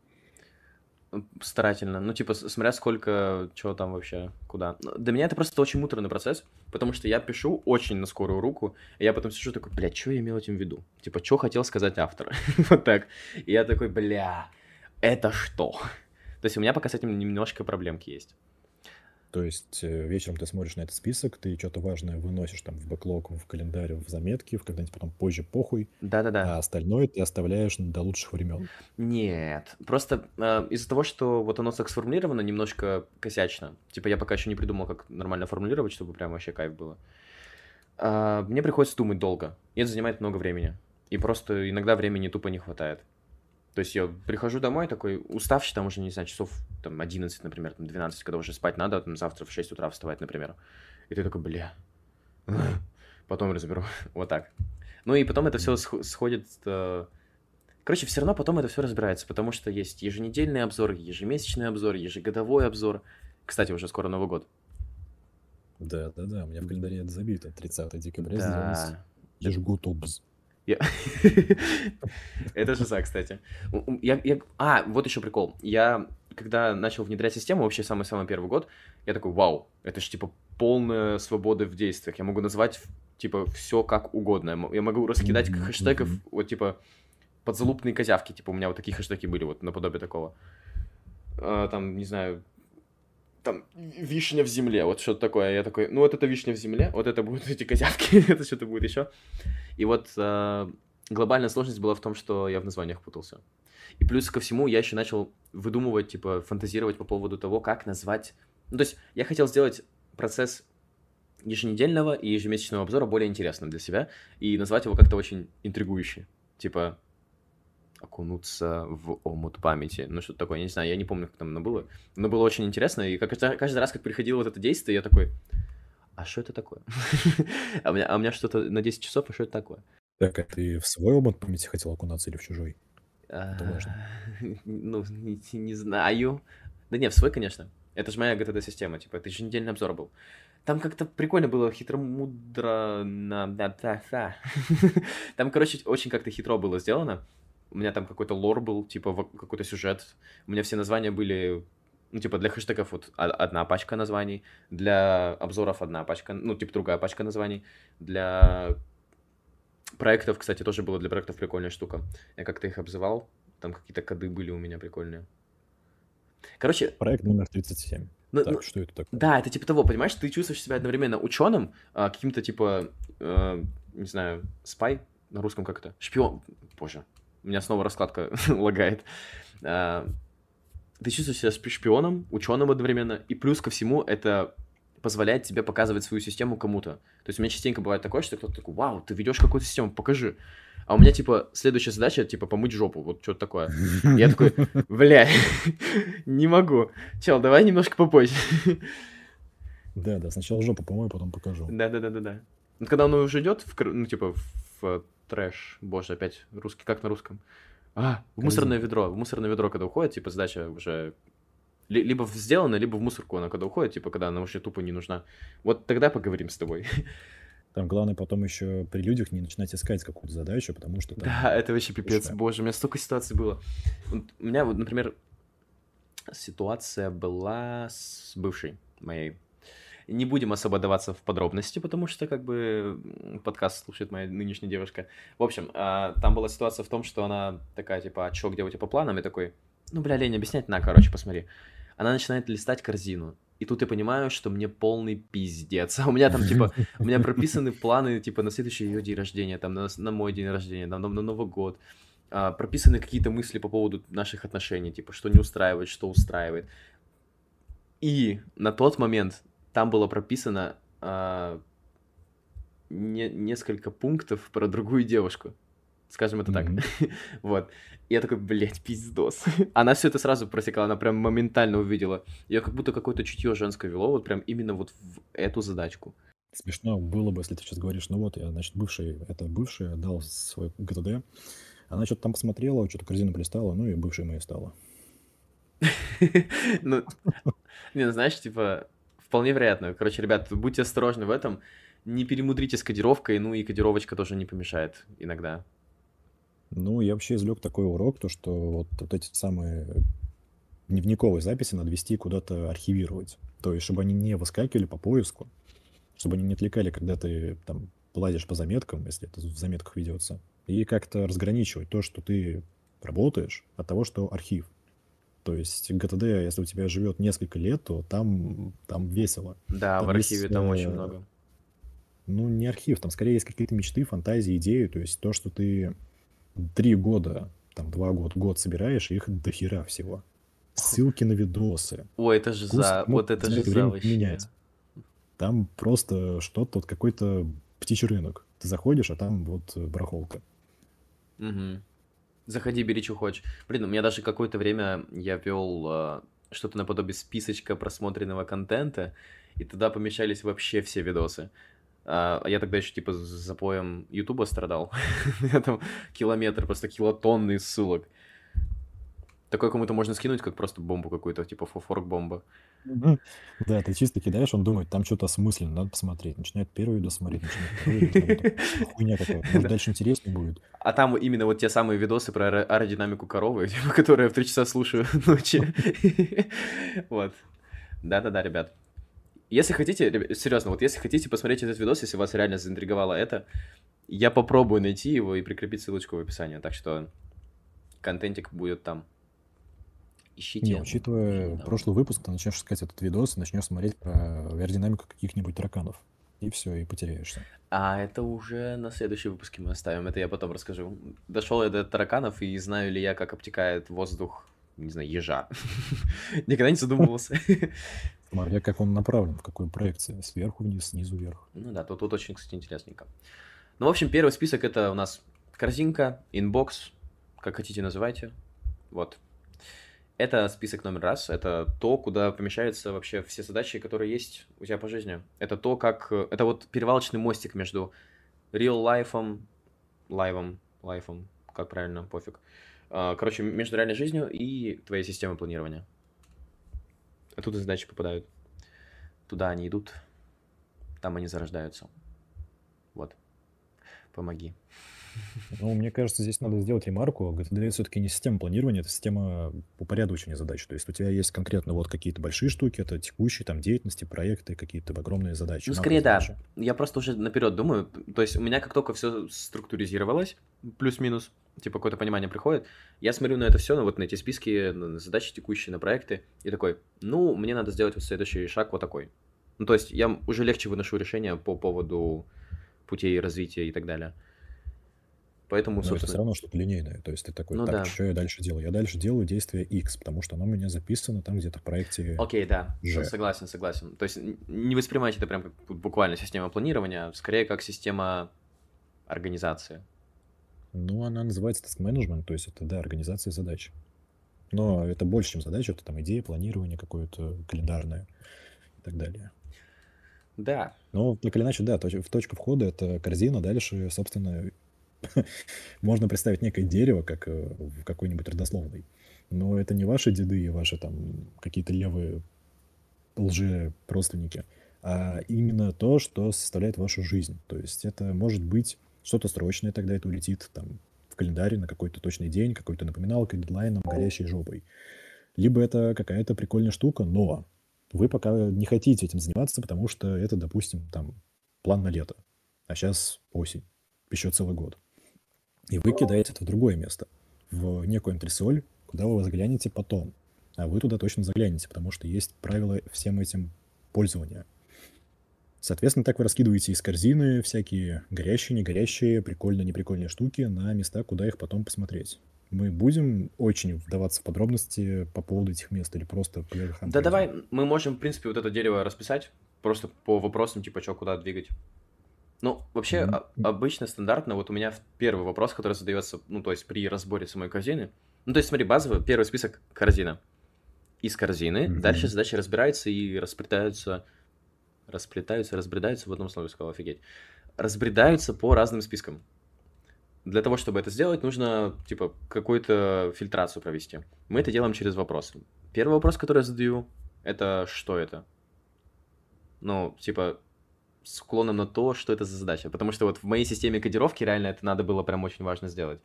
Старательно. Ну, типа, смотря сколько, чего там вообще, куда. Для меня это просто очень муторный процесс, потому что я пишу очень на скорую руку, и я потом сижу такой, бля, что я имел этим в виду? Типа, что хотел сказать автор? [LAUGHS] вот так. И я такой, бля, это что? [LAUGHS] То есть у меня пока с этим немножко проблемки есть. То есть э, вечером ты смотришь на этот список, ты что-то важное выносишь там в бэклог, в календарь, в заметки, в когда-нибудь потом позже похуй, Да-да-да. а остальное ты оставляешь до лучших времен. Нет, просто э, из-за того, что вот оно так сформулировано, немножко косячно. Типа я пока еще не придумал, как нормально формулировать, чтобы прям вообще кайф было. А, мне приходится думать долго, и это занимает много времени. И просто иногда времени тупо не хватает. То есть я прихожу домой такой, уставший, там уже, не знаю, часов там 11, например, там 12, когда уже спать надо, там завтра в 6 утра вставать, например. И ты такой, бля, [LAUGHS] потом разберу. [LAUGHS] вот так. Ну и потом это все сходит... Э... Короче, все равно потом это все разбирается, потому что есть еженедельный обзор, ежемесячный обзор, ежегодовой обзор. Кстати, уже скоро Новый год. Да, да, да, у меня в календаре это забито. 30 декабря да. сделать ежегод обз. [LAUGHS] Это же за, кстати. А, вот еще прикол. Я, когда начал внедрять систему, вообще самый-самый первый год, я такой, вау, это же, типа, полная свобода в действиях. Я могу назвать, типа, все как угодно. Я могу раскидать хэштегов, вот, типа, подзалупные козявки, типа, у меня вот такие хэштеги были, вот, наподобие такого. А, там, не знаю, там, вишня в земле, вот что-то такое. Я такой, ну вот это вишня в земле, вот это будут [LAUGHS] эти козявки, [LAUGHS] это что-то будет еще. И вот э, глобальная сложность была в том, что я в названиях путался. И плюс ко всему я еще начал выдумывать, типа, фантазировать по поводу того, как назвать... Ну, то есть я хотел сделать процесс еженедельного и ежемесячного обзора более интересным для себя и назвать его как-то очень интригующе. Типа, окунуться в омут памяти. Ну, что-то такое, я не знаю, я не помню, как там оно было. Но было очень интересно, и как, каждый раз, как приходило вот это действие, я такой, а что это такое? [LAUGHS] а, у меня, а у меня что-то на 10 часов, а что это такое? Так, а ты в свой омут памяти хотел окунаться или в чужой? Важно. [LAUGHS] ну, не, не знаю. Да не, в свой, конечно. Это же моя GTD-система, типа, это же недельный обзор был. Там как-то прикольно было, хитро-мудро... [LAUGHS] Там, короче, очень как-то хитро было сделано у меня там какой-то лор был, типа какой-то сюжет. У меня все названия были, ну, типа для хэштегов вот одна пачка названий, для обзоров одна пачка, ну, типа другая пачка названий, для проектов, кстати, тоже было для проектов прикольная штука. Я как-то их обзывал, там какие-то коды были у меня прикольные. Короче... Проект номер 37. Ну, так, ну, что это такое? Да, это типа того, понимаешь, ты чувствуешь себя одновременно ученым, а, каким-то типа, э, не знаю, спай на русском как-то, шпион, боже, у меня снова раскладка [LAUGHS] лагает. А, ты чувствуешь себя шпионом, ученым одновременно, и плюс ко всему это позволяет тебе показывать свою систему кому-то. То есть у меня частенько бывает такое, что кто-то такой, вау, ты ведешь какую-то систему, покажи. А у меня, типа, следующая задача, типа, помыть жопу, вот что-то такое. Я такой, [LAUGHS] бля, [LAUGHS] не могу. Чел, давай немножко попозже. Да, да, сначала жопу помою, потом покажу. Да, да, да, да, да. Когда оно уже идет, в, ну, типа, в трэш. Боже, опять русский, как на русском? А, в мусорное ведро. В мусорное ведро, когда уходит, типа, сдача уже либо сделана, либо в мусорку она когда уходит, типа, когда она вообще тупо не нужна. Вот тогда поговорим с тобой. [LAUGHS] Там главное потом еще при людях не начинать искать какую-то задачу, потому что... Там... Да, это вообще пипец, боже, у меня столько ситуаций было. У меня вот, например, ситуация была с бывшей моей не будем особо даваться в подробности, потому что как бы подкаст слушает моя нынешняя девушка. В общем, а, там была ситуация в том, что она такая, типа, а чё, где у тебя по планам? И такой, ну, бля, лень объяснять, на, короче, посмотри. Она начинает листать корзину. И тут я понимаю, что мне полный пиздец. [LAUGHS] А у меня там, типа, у меня прописаны планы, типа, на следующий ее день рождения, там, на, на мой день рождения, там, на, на Новый год. А, прописаны какие-то мысли по поводу наших отношений, типа, что не устраивает, что устраивает. И на тот момент там было прописано а, не, несколько пунктов про другую девушку. Скажем это mm-hmm. так. [LAUGHS] вот. И я такой, блядь, пиздос. [LAUGHS] Она все это сразу просекла, она прям моментально увидела. Ее как будто какое-то чутье женское вело, вот прям именно вот в эту задачку. Смешно было бы, если ты сейчас говоришь, ну вот, я, значит, бывший, это бывший, дал свой ГТД. Она что-то там посмотрела, что-то корзину пристала, ну и бывшей моей стала. [LAUGHS] Ну, не, ну, знаешь, типа, Вполне вероятно. Короче, ребят, будьте осторожны в этом. Не перемудрите с кодировкой, ну и кодировочка тоже не помешает иногда. Ну, я вообще извлек такой урок, то что вот, вот эти самые дневниковые записи надо вести куда-то архивировать. То есть, чтобы они не выскакивали по поиску, чтобы они не отвлекали, когда ты там лазишь по заметкам, если это в заметках ведется, и как-то разграничивать то, что ты работаешь, от того, что архив. То есть GTD, если у тебя живет несколько лет, то там, там весело. Да, Там в есть, архиве там очень э, много. ну, не архив, там скорее есть какие-то мечты, фантазии, идеи. То есть то, что ты три года, там два года, год собираешь, их до хера всего. Ссылки на видосы. Ой, это же Вкус за... Вот это же за поменять. Там просто что-то, вот какой-то птичий рынок. Ты заходишь, а там вот э, барахолка. Мгм. Заходи, бери, что хочешь. Блин, у меня даже какое-то время я вел э, что-то наподобие списочка просмотренного контента, и туда помещались вообще все видосы. А я тогда еще типа запоем Ютуба страдал. [LAUGHS] Меня там километр, просто килотонны ссылок. Такое кому-то можно скинуть, как просто бомбу какую-то, типа форк-бомба. Да, ты чисто кидаешь, он думает, там что-то осмысленно, надо посмотреть. Начинает первый видос смотреть, начинает второй хуйня какая-то. Может, [LAUGHS] Да. дальше интереснее будет. А там именно вот те самые видосы про аэро- аэродинамику коровы, [LAUGHS] типа, которые я в 3 часа слушаю [LAUGHS] ночи. Вот. Да-да-да, ребят. Если хотите, серьезно, вот если хотите посмотреть этот видос, если вас реально заинтриговало это, я попробую найти его и прикрепить ссылочку в описании. Так что контентик будет там. Не, Ищите. учитывая Ищите, да. прошлый выпуск, ты начнешь искать этот видос и начнешь смотреть про аэродинамику каких-нибудь тараканов. И все, и потеряешься. А это уже на следующий выпуске мы оставим. Это я потом расскажу. Дошел я до тараканов и знаю ли я, как обтекает воздух, не знаю, ежа. [LAUGHS] Никогда не задумывался. [LAUGHS] Смотря как он направлен, в какой проекции. Сверху вниз, снизу вверх. Ну да, тут, тут очень, кстати, интересненько. Ну, в общем, первый список это у нас корзинка, inbox, как хотите называйте. Вот. Это список номер раз. Это то, куда помещаются вообще все задачи, которые есть у тебя по жизни. Это то, как... э, Это вот перевалочный мостик между real лайфом, лайвом, лайфом, как правильно, пофиг. А, Короче, между реальной жизнью и твоей системой планирования. Оттуда задачи попадают. Туда они идут, там они зарождаются. Вот. Помоги. Ну, мне кажется, здесь надо сделать ремарку. GTD все-таки не система планирования, это система упорядочения задач. То есть у тебя есть конкретно вот какие-то большие штуки, это текущие там деятельности, проекты, какие-то огромные задачи. Ну, скорее, да. макрозадачи. Я просто уже наперед думаю. То есть у меня как только все структуризировалось, плюс-минус, типа какое-то понимание приходит, я смотрю на это все, ну, вот на эти списки, на задачи текущие, на проекты, и такой, ну, мне надо сделать вот следующий шаг вот такой. Ну, то есть я уже легче выношу решения по поводу путей развития и так далее. Поэтому, Но это все собственно... равно что-то линейное. То есть ты такой, Ну так, да. что я дальше делаю? Я дальше делаю действие X, потому что оно у меня записано там где-то в проекте Окей, да, Ж. согласен, согласен. То есть не воспринимайте это прям как буквально система планирования, скорее как система организации. Ну, она называется task management, то есть это, да, организация задач. Но это больше, чем задача, это там идея, планирование какое-то календарное и так далее. Да, Но так или иначе, да, в точку входа это корзина, дальше, собственно, [LAUGHS] можно представить некое дерево, как э, в какой-нибудь родословной. Но это не ваши деды и ваши там какие-то левые лже-родственники, а именно то, что составляет вашу жизнь. То есть это может быть что-то срочное, тогда это улетит там в календаре на какой-то точный день, какой-то напоминалкой, дедлайном, горящей жопой. Либо это какая-то прикольная штука, но вы пока не хотите этим заниматься, потому что это, допустим, там план на лето, а сейчас осень, еще целый год. И вы кидаете это в другое место, в некую антресоль, куда вы заглянете потом. А вы туда точно заглянете, потому что есть правила всем этим пользования. Соответственно, так вы раскидываете из корзины всякие горящие, негорящие, прикольные, неприкольные штуки на места, куда их потом посмотреть. Мы будем очень вдаваться в подробности по поводу этих мест или просто по верхам Да давай, мы можем, в принципе, вот это дерево расписать, просто по вопросам, типа, что, куда двигать. Ну, вообще, а- обычно, стандартно, вот у меня первый вопрос, который задается, ну, то есть при разборе самой корзины. Ну, то есть, смотри, базовый, первый список – корзина. Из корзины Мгм. дальше задачи разбираются и расплетаются, расплетаются, разбредаются, в одном слове сказал, офигеть. Разбредаются по разным спискам. Для того, чтобы это сделать, нужно, типа, какую-то фильтрацию провести. Мы это делаем через вопросы. Первый вопрос, который я задаю, это что это? Ну, типа, с уклоном на то, что это за задача. Потому что вот в моей системе кодировки реально это надо было прям очень важно сделать.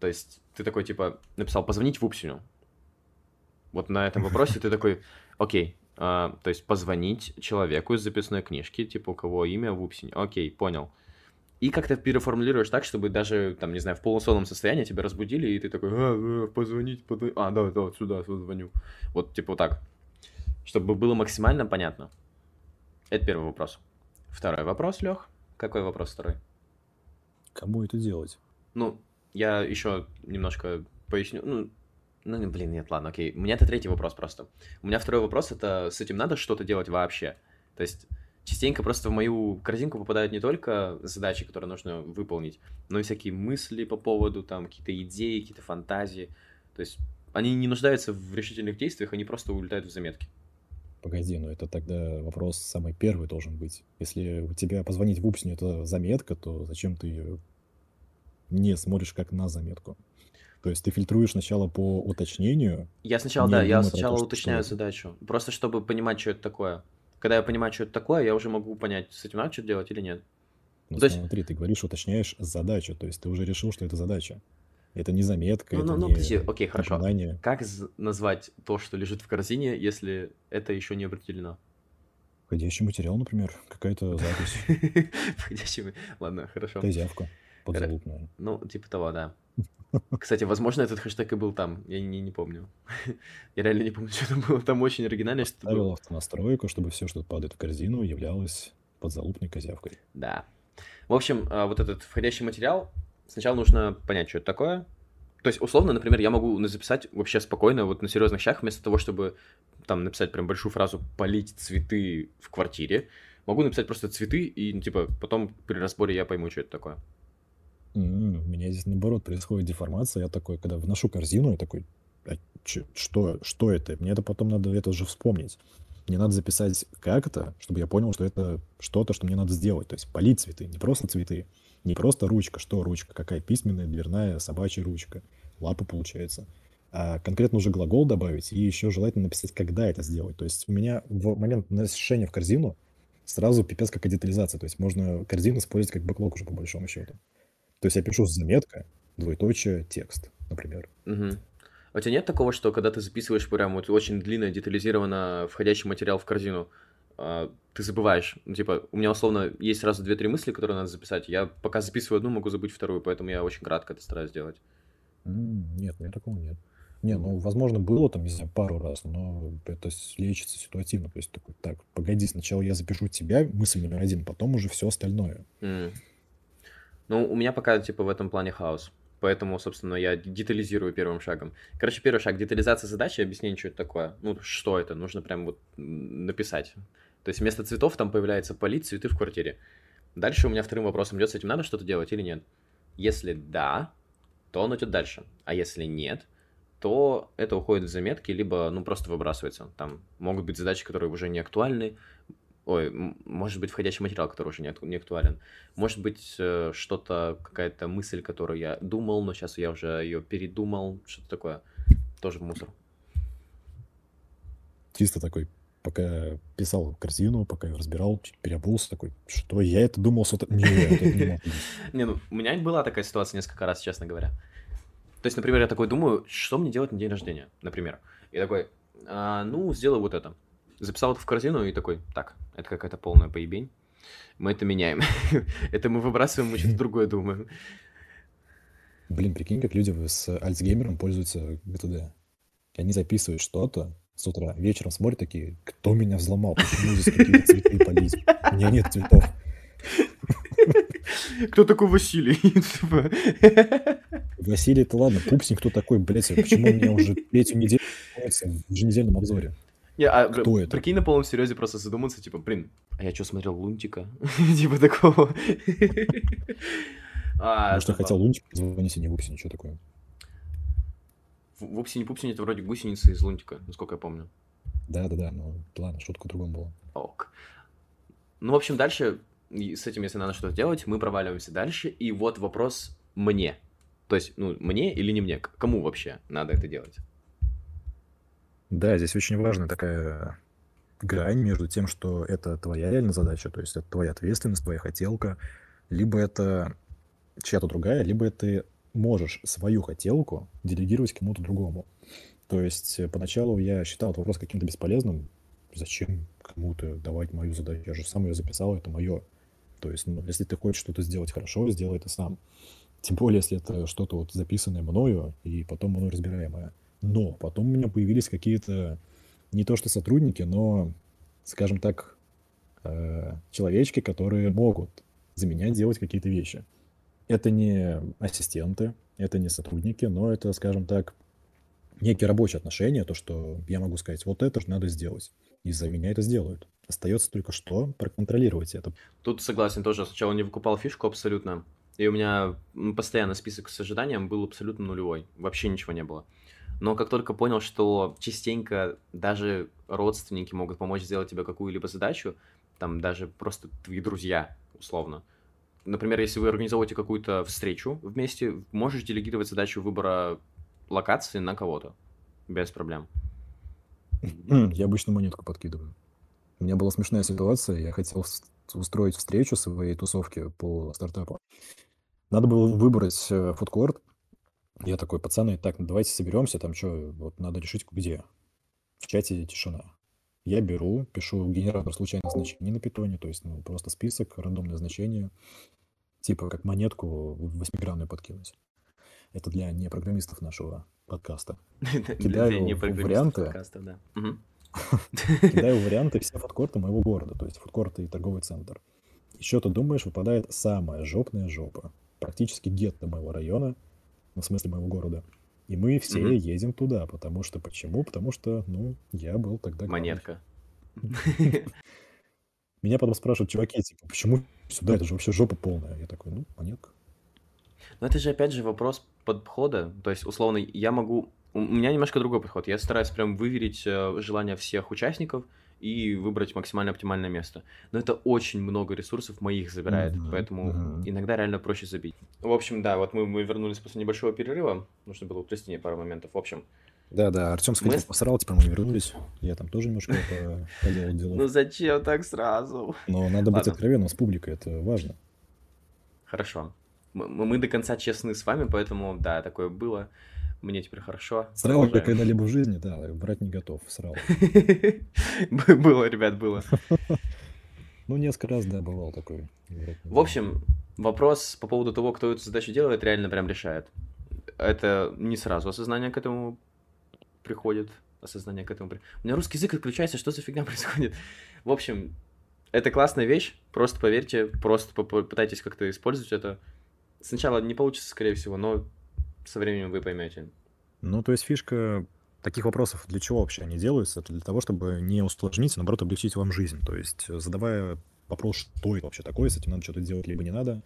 То есть ты такой, типа, написал «позвонить в Упсиню». Вот на этом вопросе ты такой, [LAUGHS] окей, а, то есть позвонить человеку из записной книжки, типа у кого имя в Упсине. Окей, понял. И как-то переформулируешь так, чтобы даже, там, не знаю, в полусонном состоянии тебя разбудили, и ты такой, а, а, позвонить, позвонить. А, да, да, сюда, сюда звоню. Вот, типа, вот так. Чтобы было максимально понятно. Это первый вопрос. Второй вопрос, Лех. Какой вопрос второй? Кому это делать? Ну, я еще немножко поясню. Ну, ну, блин, нет, ладно, окей. У меня это третий вопрос просто. У меня второй вопрос, это с этим надо что-то делать вообще. То есть частенько просто в мою корзинку попадают не только задачи, которые нужно выполнить, но и всякие мысли по поводу, там, какие-то идеи, какие-то фантазии. То есть они не нуждаются в решительных действиях, они просто улетают в заметки. Погоди, но это тогда вопрос самый первый должен быть. Если у тебя позвонить в Упсне это заметка, то зачем ты ее не смотришь как на заметку? То есть ты фильтруешь сначала по уточнению. Я сначала, да, я сначала то, уточняю что... задачу. Просто чтобы понимать, что это такое. Когда я понимаю, что это такое, я уже могу понять, с этим надо что-то делать или нет. Ну, то смотри, есть... ты говоришь, уточняешь задачу, то есть ты уже решил, что это задача. Это не заметка, ну, это ну, ну, не подожди, окей, хорошо. Напоминание. Как назвать то, что лежит в корзине, если это еще не определено? Входящий материал, например, какая-то запись. [LAUGHS] Входящий, ладно, хорошо. Козявка подзалупная. Ну, типа того, да. [LAUGHS] Кстати, возможно, этот хэштег и был там. Я не, не помню. [LAUGHS] Я реально не помню, что там было. Там очень оригинально. Что Ставил автонастройку, чтобы все, что падает в корзину, являлось подзалупной козявкой. Да. В общем, а, вот этот входящий материал, сначала нужно понять, что это такое. То есть, условно, например, я могу записать вообще спокойно, вот на серьезных щах, вместо того, чтобы там написать прям большую фразу «полить цветы в квартире», могу написать просто цветы, и, ну, типа, потом при разборе я пойму, что это такое. М, У меня здесь наоборот происходит деформация. Я такой, когда вношу корзину, я такой, а чё- что, что это? Мне это потом надо это же вспомнить. Мне надо записать как это, чтобы я понял, что это что-то, что мне надо сделать. То есть полить цветы, не просто цветы, не просто ручка. Что ручка? Какая письменная, дверная, собачья ручка. Лапа получается. А конкретно уже глагол добавить и еще желательно написать, когда это сделать. То есть у меня в момент нанесения в корзину сразу пипец какая детализация. То есть можно корзину использовать как бэклог уже по большому счету. То есть я пишу заметка, двоеточие, текст, например. Угу. А у тебя нет такого, что когда ты записываешь прям вот очень длинно, детализированно входящий материал в корзину, а, ты забываешь. Ну, типа, у меня условно есть сразу две-три мысли, которые надо записать. Я пока записываю одну, могу забыть вторую, поэтому я очень кратко это стараюсь делать. Нет, у меня такого нет. Не, ну, возможно, было там, не знаю, пару раз, но это лечится ситуативно. То есть такой, так, погоди, сначала я запишу тебя, мысль номер один, потом уже все остальное. М. Ну, у меня пока, типа, в этом плане хаос. Поэтому, собственно, я детализирую первым шагом. Короче, первый шаг – детализация задачи, объяснение, что это такое. Ну, что это, нужно прям вот написать. То есть вместо цветов там появляется полит, цветы в квартире. Дальше у меня вторым вопросом идет, с этим надо что-то делать или нет? Если да, то он идет дальше. А если нет, то это уходит в заметки, либо, ну, просто выбрасывается. Там могут быть задачи, которые уже не актуальны, Ой, может быть, входящий материал, который уже не, не актуален. Может быть, э, что-то, какая-то мысль, которую я думал, но сейчас я уже ее передумал. Что-то такое. Тоже мусор. Чисто такой, пока писал корзину, пока я разбирал, переобулся, такой, что я это думал, что-то... Не [LAUGHS] Не, ну, у меня была такая ситуация несколько раз, честно говоря. То есть, например, я такой думаю, что мне делать на день рождения, например. И такой, а, ну, сделаю вот это записал это в корзину и такой, так, это какая-то полная поебень. Мы это меняем. [LAUGHS] это мы выбрасываем, мы что-то [LAUGHS] другое думаем. Блин, прикинь, как люди с Альцгеймером пользуются ГТД. Они записывают что-то с утра, вечером смотрят такие, кто меня взломал, почему здесь какие-то цветы полить? У меня нет цветов. Кто такой Василий? [LAUGHS] Типа. Василий, это ладно, пупсник кто такой, блядь, почему у меня уже третью неделю в еженедельном обзоре? Не, а Кто это? прикинь на полном серьезе просто задуматься, типа, блин, а я что смотрел Лунтика? [LAUGHS] типа такого. а, Может, я хотел Лунтик позвонить, а не Вупсине, что такое? Вупсине Пупсине это вроде гусеница из Лунтика, насколько я помню. Да-да-да, ну ладно, шутка другом была. Ок. Ну, в общем, дальше с этим, если надо что-то делать, мы проваливаемся дальше. И вот вопрос мне. То есть, ну, мне или не мне? Кому вообще надо это делать? Да, здесь очень важная такая грань между тем, что это твоя реальная задача, то есть это твоя ответственность, твоя хотелка, либо это чья-то другая, либо это можешь свою хотелку делегировать кому-то другому. То есть э, поначалу я считал этот вопрос каким-то бесполезным. Зачем кому-то давать мою задачу? Я же сам ее записал, это мое. То есть, ну, если ты хочешь что-то сделать хорошо, сделай это сам. Тем более, если это что-то вот записанное мною и потом мной разбираемое. Но потом у меня появились какие-то не то что сотрудники, но, скажем так, э, человечки, которые могут за меня делать какие-то вещи. Это не ассистенты, это не сотрудники, но это, скажем так, некие рабочие отношения, то, что я могу сказать, вот это же надо сделать. И за меня это сделают. Остается только что проконтролировать это. Тут согласен тоже. Сначала не выкупал фишку абсолютно. И у меня постоянно список с ожиданием был абсолютно нулевой. Вообще ничего не было. Но как только понял, что частенько даже родственники могут помочь сделать тебе какую-либо задачу, там даже просто твои друзья, условно. Например, если вы организовываете какую-то встречу вместе, можешь делегировать задачу выбора локации на кого-то. Без проблем. Я обычно монетку подкидываю. У меня была смешная ситуация. Я хотел устроить встречу своей тусовки по стартапу. Надо было выбрать э, фудкорт. Я такой, пацаны, так, давайте соберемся, там что, вот надо решить, где. В чате тишина. Я беру, пишу генератор случайных значений на питоне, то есть ну, просто список, рандомное значение, типа как монетку восьмигранную подкинуть. Это для непрограммистов нашего подкаста. [LAUGHS] Кидаю варианты. [LAUGHS] [LAUGHS] Кидаю варианты все фудкорты моего города, то есть фудкорты и торговый центр. Еще ты думаешь, выпадает самая жопная жопа. Практически гетто моего района, ну, в смысле моего города. И мы все mm-hmm. едем туда, потому что почему? Потому что, ну, я был тогда. Монетка. [LAUGHS] Меня потом спрашивают, чуваки, типа, почему сюда? Это же вообще жопа полная. Я такой, ну, монетка. Но это же опять же вопрос подхода. То есть, условно, я могу... У меня немножко другой подход. Я стараюсь прям выверить э, желания всех участников и выбрать максимально оптимальное место. Но это очень много ресурсов моих забирает, mm-hmm. поэтому mm-hmm. иногда реально проще забить. В общем, да, вот мы, мы вернулись после небольшого перерыва. Нужно было утрясти пару моментов. В общем, да, да, Артем сходил, мы... посрал, теперь мы вернулись. Я там тоже немножко поделал дела. Ну зачем так сразу? Но надо быть откровенным с публикой, это важно. Хорошо мы, мы до конца честны с вами, поэтому, да, такое было. Мне теперь хорошо. Срал я когда-либо в жизни, да, брать не готов, срал. [LAUGHS] Было, ребят, было. [LAUGHS] Ну, несколько раз, да, бывал такой. В общем, вопрос по поводу того, кто эту задачу делает, реально прям решает. Это не сразу осознание к этому приходит. Осознание к этому. У меня русский язык отключается, что за фигня [LAUGHS] происходит? В общем, это классная вещь, просто поверьте, просто попытайтесь как-то использовать это. Сначала не получится, скорее всего, но со временем вы поймете. Ну, то есть фишка таких вопросов для чего вообще они делаются? Это для того, чтобы не усложнить, а наоборот, облегчить вам жизнь. То есть задавая вопрос, что это вообще такое, с этим надо что-то делать, либо не надо,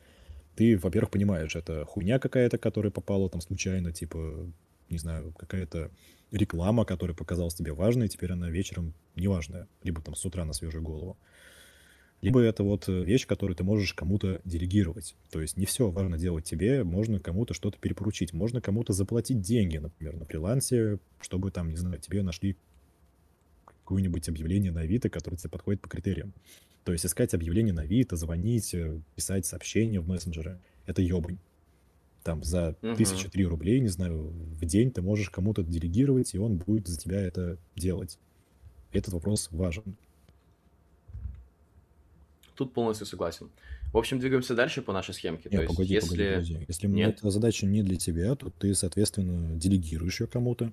ты, во-первых, понимаешь, это хуйня какая-то, которая попала там случайно, типа, не знаю, какая-то реклама, которая показалась тебе важной, теперь она вечером неважная, либо там с утра на свежую голову либо это вот э, вещь, которую ты можешь кому-то делегировать. То есть не все важно делать тебе, можно кому-то что-то перепоручить, можно кому-то заплатить деньги, например, на фрилансе, чтобы там, не знаю, тебе нашли какое-нибудь объявление на Авито, которое тебе подходит по критериям. То есть искать объявление на Авито, звонить, э, писать сообщения в мессенджеры — это ебань. Там за тысячу три рублей, не знаю, в день ты можешь кому-то делегировать, и он будет за тебя это делать. Этот вопрос важен. Тут полностью согласен. В общем, двигаемся дальше по нашей схемке. Нет, То погоди, есть, если... погоди, погоди. Если Нет? эта задача не для тебя, то ты, соответственно, делегируешь ее кому-то.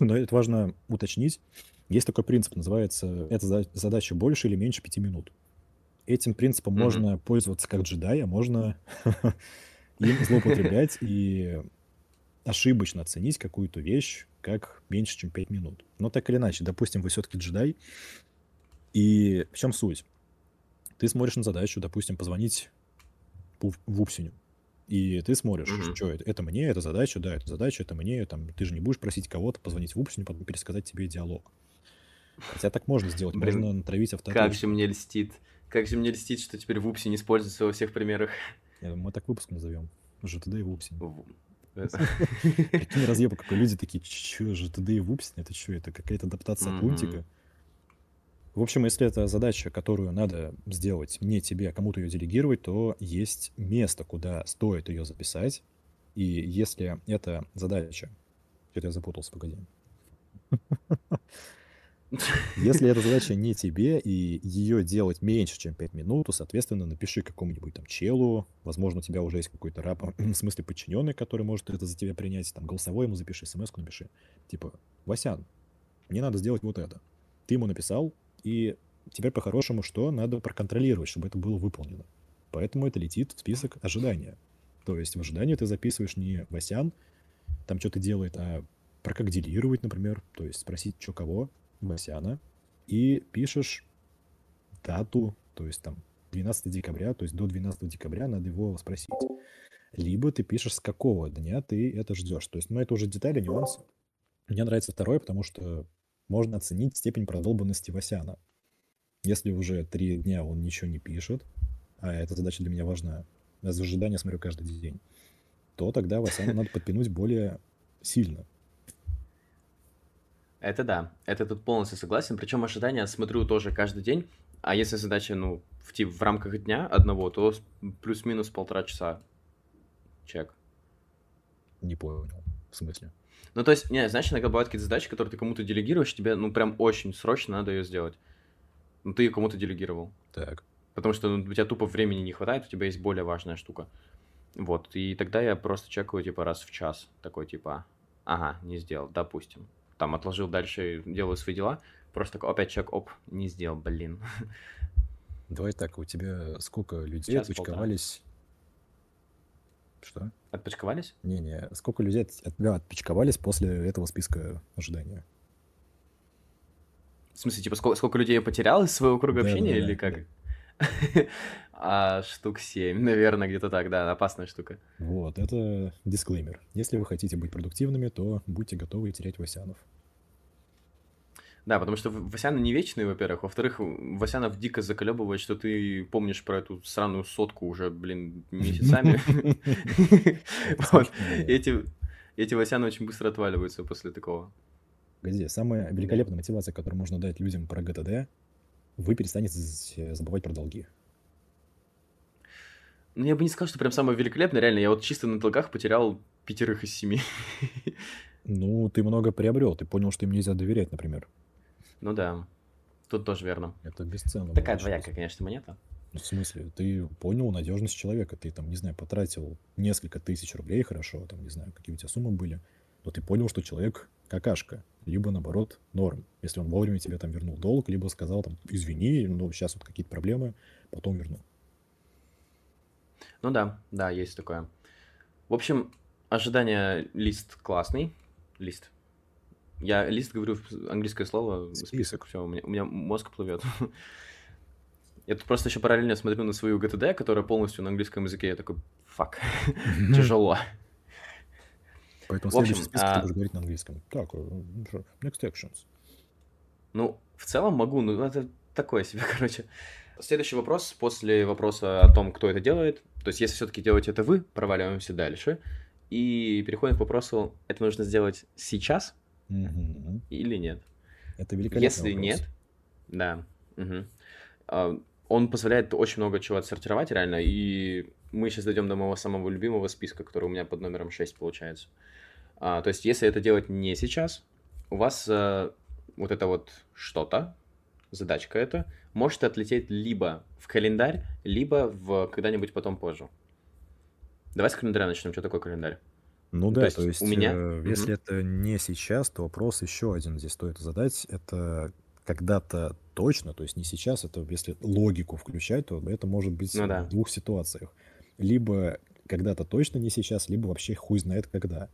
Но это важно уточнить. Есть такой принцип, называется «эта задача больше или меньше пяти минут». Этим принципом mm-hmm. можно пользоваться как джедай, а можно [LAUGHS] им злоупотреблять и ошибочно оценить какую-то вещь как меньше, чем 5 минут. Но так или иначе, допустим, вы все-таки джедай, и в чем суть? Ты смотришь на задачу, допустим, позвонить в Упсиню. И ты смотришь, mm-hmm. что это, это мне, это задача, да, это задача, это мне, там, ты же не будешь просить кого-то позвонить в Упсиню, потом пересказать тебе диалог. Хотя так можно сделать, Блин, можно натравить автотек. Как же мне льстит, как же мне льстит, что теперь в Упсе не используется во всех примерах. Мы так выпуск назовем. ЖТД и Вупсин. Какие разъебы, какой люди такие, что, ЖТД и Вупсин, это что, это какая-то адаптация от лунтика? В общем, если это задача, которую надо сделать не тебе, а кому-то ее делегировать, то есть место, куда стоит ее записать. И если эта задача... Что-то я запутался, погоди. Если эта задача не тебе, и ее делать меньше, чем 5 минут, то, соответственно, напиши какому-нибудь там челу, возможно, у тебя уже есть какой-то раб, [CLEARS THROAT] в смысле подчиненный, который может это за тебя принять, там, голосовой ему запиши, смс напиши. Типа, Васян, мне надо сделать вот это. Ты ему написал, и теперь по-хорошему что? Надо проконтролировать, чтобы это было выполнено. Поэтому это летит в список ожидания. То есть в ожидании ты записываешь не Васян, там что-то делает, а прокоделировать, например, то есть спросить, что кого, Васяна, и пишешь дату, то есть там 12 декабря, то есть до 12 декабря надо его спросить. Либо ты пишешь, с какого дня ты это ждешь. То есть, ну, это уже детали, нюансы. Мне нравится второе, потому что можно оценить степень продолбанности Васяна. Если уже три дня он ничего не пишет, а эта задача для меня важна, я за ожидание смотрю каждый день, то тогда Васяна надо подпинуть более сильно. Это да, это тут полностью согласен. Причем ожидания смотрю тоже каждый день. А если задача, ну, в, тип, в рамках дня одного, то плюс-минус полтора часа чек. Не понял. В смысле? Ну, то есть, не, знаешь, иногда бывают какие-то задачи, которые ты кому-то делегируешь, тебе, ну, прям очень срочно надо ее сделать. Ну, ты ее кому-то делегировал. Так. Потому что ну, у тебя тупо времени не хватает, у тебя есть более важная штука. Вот, и тогда я просто чекаю, типа, раз в час. Такой, типа, ага, не сделал, допустим там отложил дальше, делаю свои дела, просто такой, опять чек, оп, не сделал, блин. Давай так, у тебя сколько людей Час, отпочковались? Что? Отпочковались? Не-не, сколько людей от, от тебя отпочковались после этого списка ожидания? В смысле, типа, сколько, сколько людей я потерял из своего круга да, общения да, или да, как? Да. [LAUGHS] а, штук 7, наверное, где-то так, да, опасная штука. Вот, это дисклеймер. Если вы хотите быть продуктивными, то будьте готовы терять Васянов. Да, потому что Васяны не вечные, во-первых. Во-вторых, Васянов дико заколебывает, что ты помнишь про эту сраную сотку уже, блин, [LAUGHS] месяцами. [LAUGHS] Эти эти Васяны очень быстро отваливаются после такого. Погоди, самая великолепная мотивация, которую можно дать людям про ГТД, вы перестанете забывать про долги. Ну, я бы не сказал, что прям самое великолепное, реально. Я вот чисто на долгах потерял пятерых из семи. Ну, ты много приобрел. Ты понял, что им нельзя доверять, например. Ну да, тут тоже верно. Это бесценно. Такая двоякая, конечно, монета. Ну, в смысле, ты понял надежность человека, ты там, не знаю, потратил несколько тысяч рублей, хорошо, там, не знаю, какие у тебя суммы были, но ты понял, что человек какашка, либо, наоборот, норм. Если он вовремя тебе там вернул долг, либо сказал там, извини, ну, сейчас вот какие-то проблемы, потом верну. Ну да, да, есть такое. В общем, ожидание лист классный. Лист. Я лист говорю английское слово, список, все, у меня, у меня мозг плывет. [LAUGHS] Я тут просто еще параллельно смотрю на свою GTD, которая полностью на английском языке. Я такой, фак, [LAUGHS] тяжело. Поэтому в следующий список а... ты будешь говорить на английском. Так, э, next actions. Ну, в целом могу, но это такое себе, [LAUGHS] короче. Следующий вопрос после вопроса о том, кто это делает. То есть, если все-таки делаете это вы, проваливаемся дальше. И переходим к вопросу, это нужно сделать сейчас угу. или нет. Это великолепный Если вопрос. нет, да. Угу. Он позволяет очень много чего отсортировать реально, и мы сейчас дойдем до моего самого любимого списка, который у меня под номером 6 получается. А, то есть, если это делать не сейчас, у вас а, вот это вот что-то, задачка это, может отлететь либо в календарь, либо в когда-нибудь потом позже. Давай с календаря начнем. Что такое календарь? Ну да, то есть, то есть у меня... э, если угу. это не сейчас, то вопрос еще один здесь стоит задать. Это когда-то точно, то есть не сейчас, это если логику включать, то это может быть ну, да. в двух ситуациях. Либо когда-то точно не сейчас, либо вообще хуй знает когда.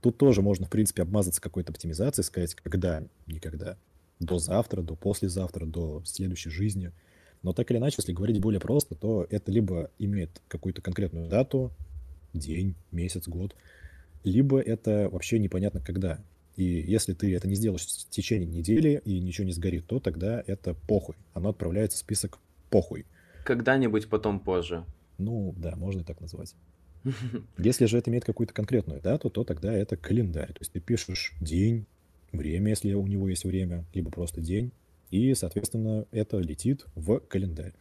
Тут тоже можно, в принципе, обмазаться какой-то оптимизацией, сказать, когда, никогда до завтра, до послезавтра, до следующей жизни. Но так или иначе, если говорить более просто, то это либо имеет какую-то конкретную дату, день, месяц, год, либо это вообще непонятно когда. И если ты это не сделаешь в течение недели и ничего не сгорит, то тогда это похуй. Оно отправляется в список похуй. Когда-нибудь потом позже. Ну, да, можно и так назвать. [LAUGHS] Если же это имеет какую-то конкретную дату, то тогда это календарь. То есть ты пишешь день, время, если у него есть время, либо просто день, и, соответственно, это летит в календарь.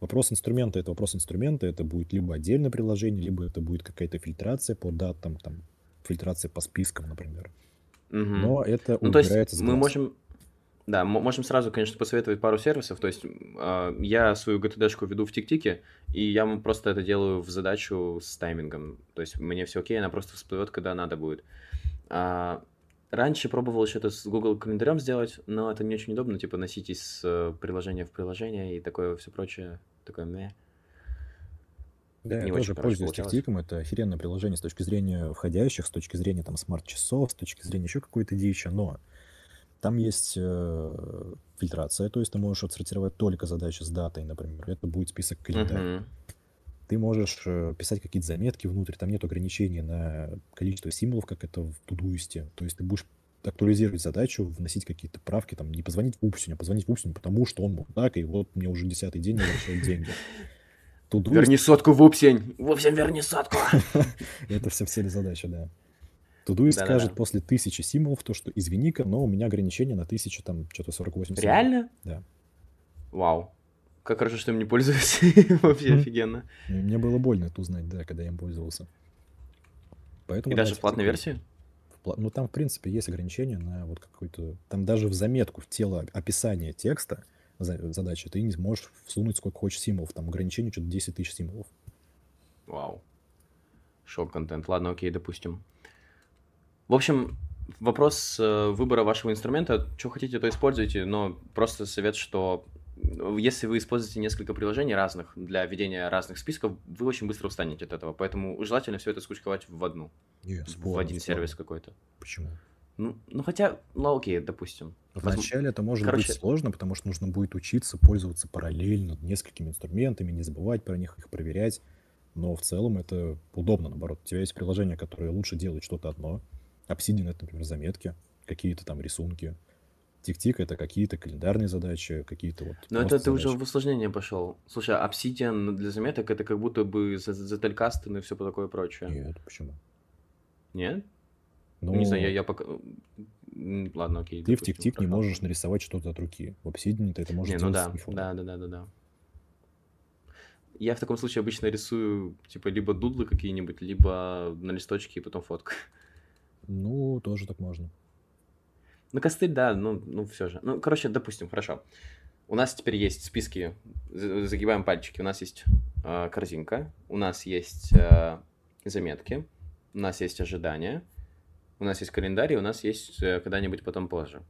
Вопрос инструмента — это вопрос инструмента. Это будет либо отдельное приложение, либо это будет какая-то фильтрация по датам, там, фильтрация по спискам, например. Мгм. Но это Ну, то есть убирается мы можем, да, мо- можем сразу, конечно, посоветовать пару сервисов. То есть а, я свою GTD-шку веду в ТикТике, и я просто это делаю в задачу с таймингом. То есть мне все окей, она просто всплывет, когда надо будет. А, раньше пробовал еще это с Google календарем сделать, но это не очень удобно, типа носить из э, приложения в приложение и такое все прочее. Такое мeh. Да, я Не очень, тоже пользуюсь тактиком. Это охеренное приложение с точки зрения входящих, с точки зрения там смарт-часов, с точки зрения еще какой-то дичи. Но там есть э, фильтрация, то есть ты можешь отсортировать только задачи с датой, например. Это будет список календаря. Мгм. Ты можешь э, писать какие-то заметки внутрь, там нет ограничений на количество символов, как это в Тудуисте. То есть ты будешь актуализировать задачу, вносить какие-то правки, там, не позвонить в Упсень, а позвонить в Упсень, потому что он так, и вот мне уже десятый день не возвращают деньги. [LAUGHS] Тудуист Верни сотку в Упсень! В Упсень верни сотку! [LAUGHS] Это все в цели задачи, да. Тудуист Да-да-да. скажет после тысячи символов то, что извини-ка, но у меня ограничение на тысячу, там, что-то 48 символов. Реально? Да. Вау. Как хорошо, что им не пользуюсь. [LAUGHS] Вообще офигенно. Мне было больно это узнать, да, когда я им пользовался. Поэтому, И да, даже в платной тактика- версии? в пла- Ну, там, в принципе, есть ограничения на вот какой-то... Там даже в заметку, в тело описания текста задачи ты не сможешь всунуть сколько хочешь символов. Там ограничение что-то 10 тысяч символов. Вау. Шок-контент. Ладно, окей, допустим. В общем, вопрос э, выбора вашего инструмента. Что хотите, то используйте, но просто совет, что э, если вы используете несколько приложений разных для ведения разных списков, вы очень быстро устанете от этого. Поэтому желательно все это скучковать в одну, Не, в один сервис какой-то. Почему? Ну, ну хотя, ну окей, допустим. Вначале это может Короче- быть сложно, потому что нужно будет учиться пользоваться параллельно несколькими инструментами, не забывать про них, их проверять. Но в целом это удобно, наоборот. У тебя есть приложение, которое лучше делает что-то одно. Obsidian — это, например, заметки, какие-то там рисунки. Тик-тик — это какие-то календарные задачи, какие-то вот Но это ты уже задачи. в усложнение пошел. Слушай, а Obsidian для заметок это как будто бы зателькастен и все такое прочее. Нет, почему? Нет? Ну, Не знаю, я, я пока... Ладно, окей. ты в тик-тик не можешь нарисовать что-то от руки. В Obsidian ты это можешь Не, ну да, да, да, да, да, да. Я в таком случае обычно рисую, типа, либо дудлы какие-нибудь, либо на листочке и потом фотку. Ну, тоже так можно. Ну, костыль, да, ну, ну все же. Ну, короче, допустим, хорошо. У нас теперь есть списки, за- загибаем пальчики. У нас есть э, корзинка, у нас есть э, заметки, у нас есть ожидания, у нас есть календарь, и у нас есть э, когда-нибудь потом позже.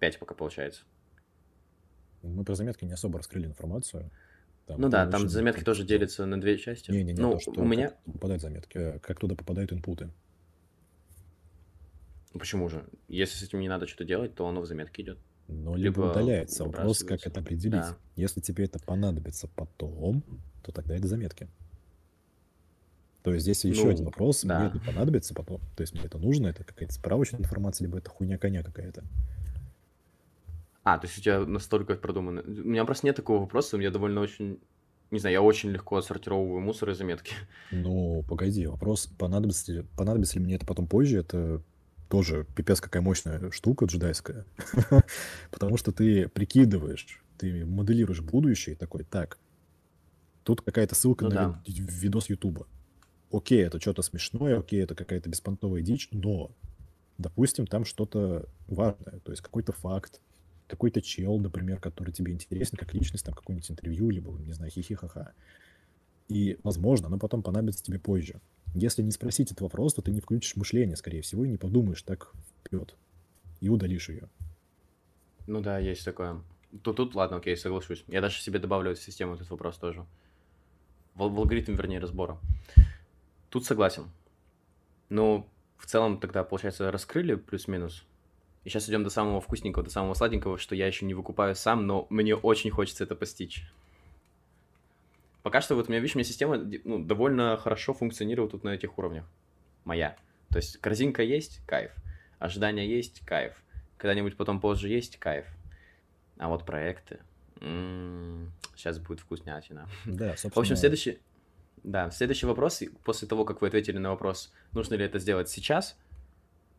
Пять пока получается. Мы про заметки не особо раскрыли информацию. Там ну да, там заметки тоже всего. делятся на две части. Не-не-не, ну, то, что у меня... как попадают заметки, э, как туда попадают инпуты. Ну, Почему же? Если с этим не надо что-то делать, то оно в заметке идет. Но либо, Либо удаляется. Вопрос, как это определить. Да. Если тебе это понадобится потом, то тогда это заметки. То есть здесь еще Ну, один вопрос. да. Мне это понадобится потом. То есть мне это нужно, это какая-то справочная информация, либо это хуйня коня какая-то. А, то есть у тебя настолько продумано. У меня просто нет такого вопроса, у меня довольно очень... Не знаю, я очень легко отсортировываю мусор и заметки. Ну, погоди, вопрос, понадобится ли, понадобится ли мне это потом позже, это тоже пипец какая мощная штука джедайская. [LAUGHS] Потому что ты прикидываешь, ты моделируешь будущее и такой, так, тут какая-то ссылка Ну на да. видос Ютуба. Окей, это что-то смешное, окей, это какая-то беспонтовая дичь, но, допустим, там что-то важное, то есть какой-то факт, какой-то чел, например, который тебе интересен как личность, там какое-нибудь интервью, либо, не знаю, хихи-ха-ха. И, возможно, оно потом понадобится тебе позже. Если не спросить этот вопрос, то ты не включишь мышление, скорее всего, и не подумаешь так вперед. И удалишь ее. Ну да, есть такое. Тут, тут ладно, окей, соглашусь. Я даже себе добавлю в систему этот вопрос тоже. В, в алгоритм, вернее, разбора. Тут согласен. Ну, в целом тогда, получается, раскрыли плюс-минус. И сейчас идем до самого вкусненького, до самого сладенького, что я еще не выкупаю сам, но мне очень хочется это постичь. Пока что вот у меня, видишь, у меня система ну, довольно хорошо функционирует тут на этих уровнях. Моя. То есть корзинка есть, кайф. Ожидания есть, кайф. Когда-нибудь потом позже есть, кайф. А вот проекты... сейчас будет вкуснятина. Да, собственно, В общем, следующий... Да, следующий вопрос, после того, как вы ответили на вопрос, нужно ли это сделать сейчас.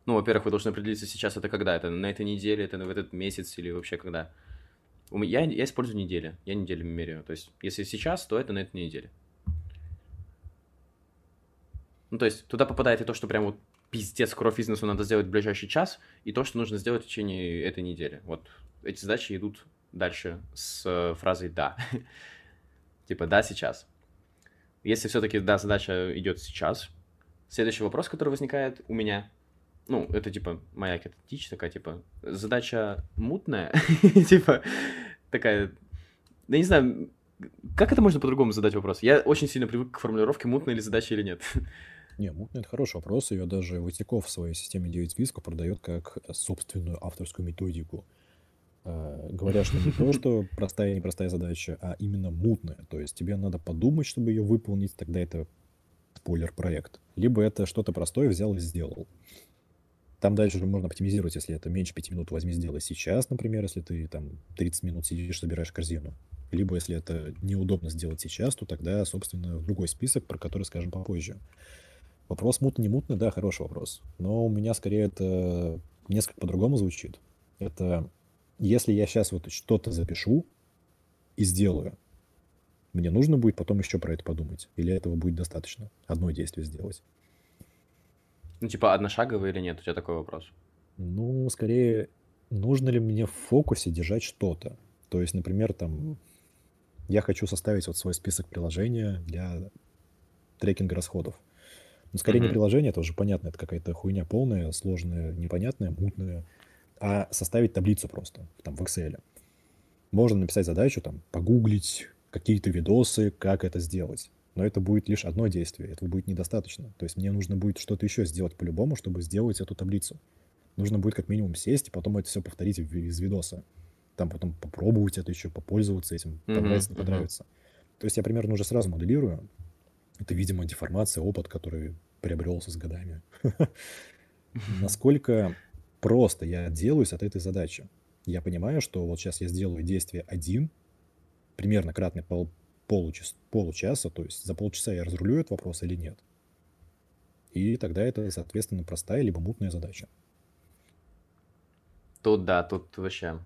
Ну, во-первых, вы должны определиться сейчас, это когда? Это на этой неделе, это в этот месяц или вообще когда? Я, я использую недели, я неделями меряю. То есть, если сейчас, то это на этой неделе. Ну, то есть, туда попадает и то, что прям вот пиздец кровь бизнесу надо сделать в ближайший час, и то, что нужно сделать в течение этой недели. Вот эти задачи идут дальше с э, фразой «да». [LAUGHS] типа «да, сейчас». Если все-таки, да, задача идет сейчас, следующий вопрос, который возникает у меня, ну, это типа моя какая-то дичь такая, типа, задача мутная, [LAUGHS] типа, такая, да не знаю, как это можно по-другому задать вопрос? Я очень сильно привык к формулировке, мутная ли задача или нет. [LAUGHS] Не, мутная это хороший вопрос. Ее даже Ватиков в своей системе 9 списков продает как собственную авторскую методику. Э, говоря, что не то, что простая и непростая задача, а именно мутная. То есть тебе надо подумать, чтобы ее выполнить, тогда это спойлер-проект. Либо это что-то простое взял и сделал. Там дальше уже можно оптимизировать, если это меньше 5 минут, возьми, сделай сейчас, например, если ты там 30 минут сидишь, собираешь корзину. Либо если это неудобно сделать сейчас, то тогда, собственно, в другой список, про который скажем попозже. Вопрос мутный, не мутный, да, хороший вопрос. Но у меня скорее это несколько по-другому звучит. Это если я сейчас вот что-то запишу и сделаю, мне нужно будет потом еще про это подумать? Или этого будет достаточно? Одно действие сделать? Ну, типа, одношаговый или нет? У тебя такой вопрос. Ну, скорее, нужно ли мне в фокусе держать что-то? То есть, например, там, я хочу составить вот свой список приложения для трекинга расходов. Ну, скорее mm-hmm. не приложение, это уже понятно, это какая-то хуйня полная, сложная, непонятная, мутная а составить таблицу просто, там, в Excel. Можно написать задачу, там, погуглить какие-то видосы, как это сделать. Но это будет лишь одно действие, этого будет недостаточно. То есть мне нужно будет что-то еще сделать по-любому, чтобы сделать эту таблицу. Нужно будет как минимум сесть и потом это все повторить из видоса. Там потом попробовать это еще, попользоваться этим, понравится, не понравится. То есть я примерно уже сразу моделирую. Это, видимо, деформация, опыт, который приобрелся с годами. [LAUGHS] Насколько просто я отделаюсь от этой задачи. Я понимаю, что вот сейчас я сделаю действие один, примерно кратный пол, получас, получаса, то есть за полчаса я разрулю этот вопрос или нет. И тогда это, соответственно, простая либо мутная задача. Тут да, тут вообще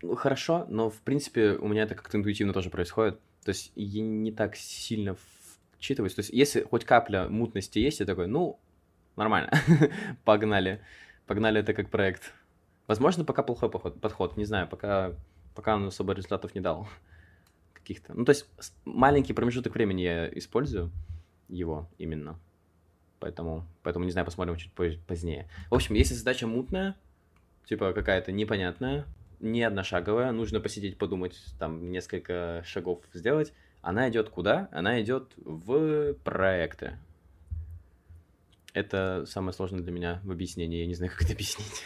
ну, хорошо, но в принципе у меня это как-то интуитивно тоже происходит. То есть я не так сильно вчитываюсь. То есть если хоть капля мутности есть, я такой, ну, нормально, [LAUGHS] погнали. Погнали это как проект. Возможно, пока плохой подход, не знаю, пока, пока он особо результатов не дал [LAUGHS] каких-то. Ну, то есть маленький промежуток времени я использую его именно. Поэтому, поэтому не знаю, посмотрим чуть позднее. В общем, если задача мутная, типа какая-то непонятная, не одношаговая, нужно посидеть, подумать, там несколько шагов сделать, она идет куда? Она идет в проекты. Это самое сложное для меня в объяснении. Я не знаю, как это объяснить.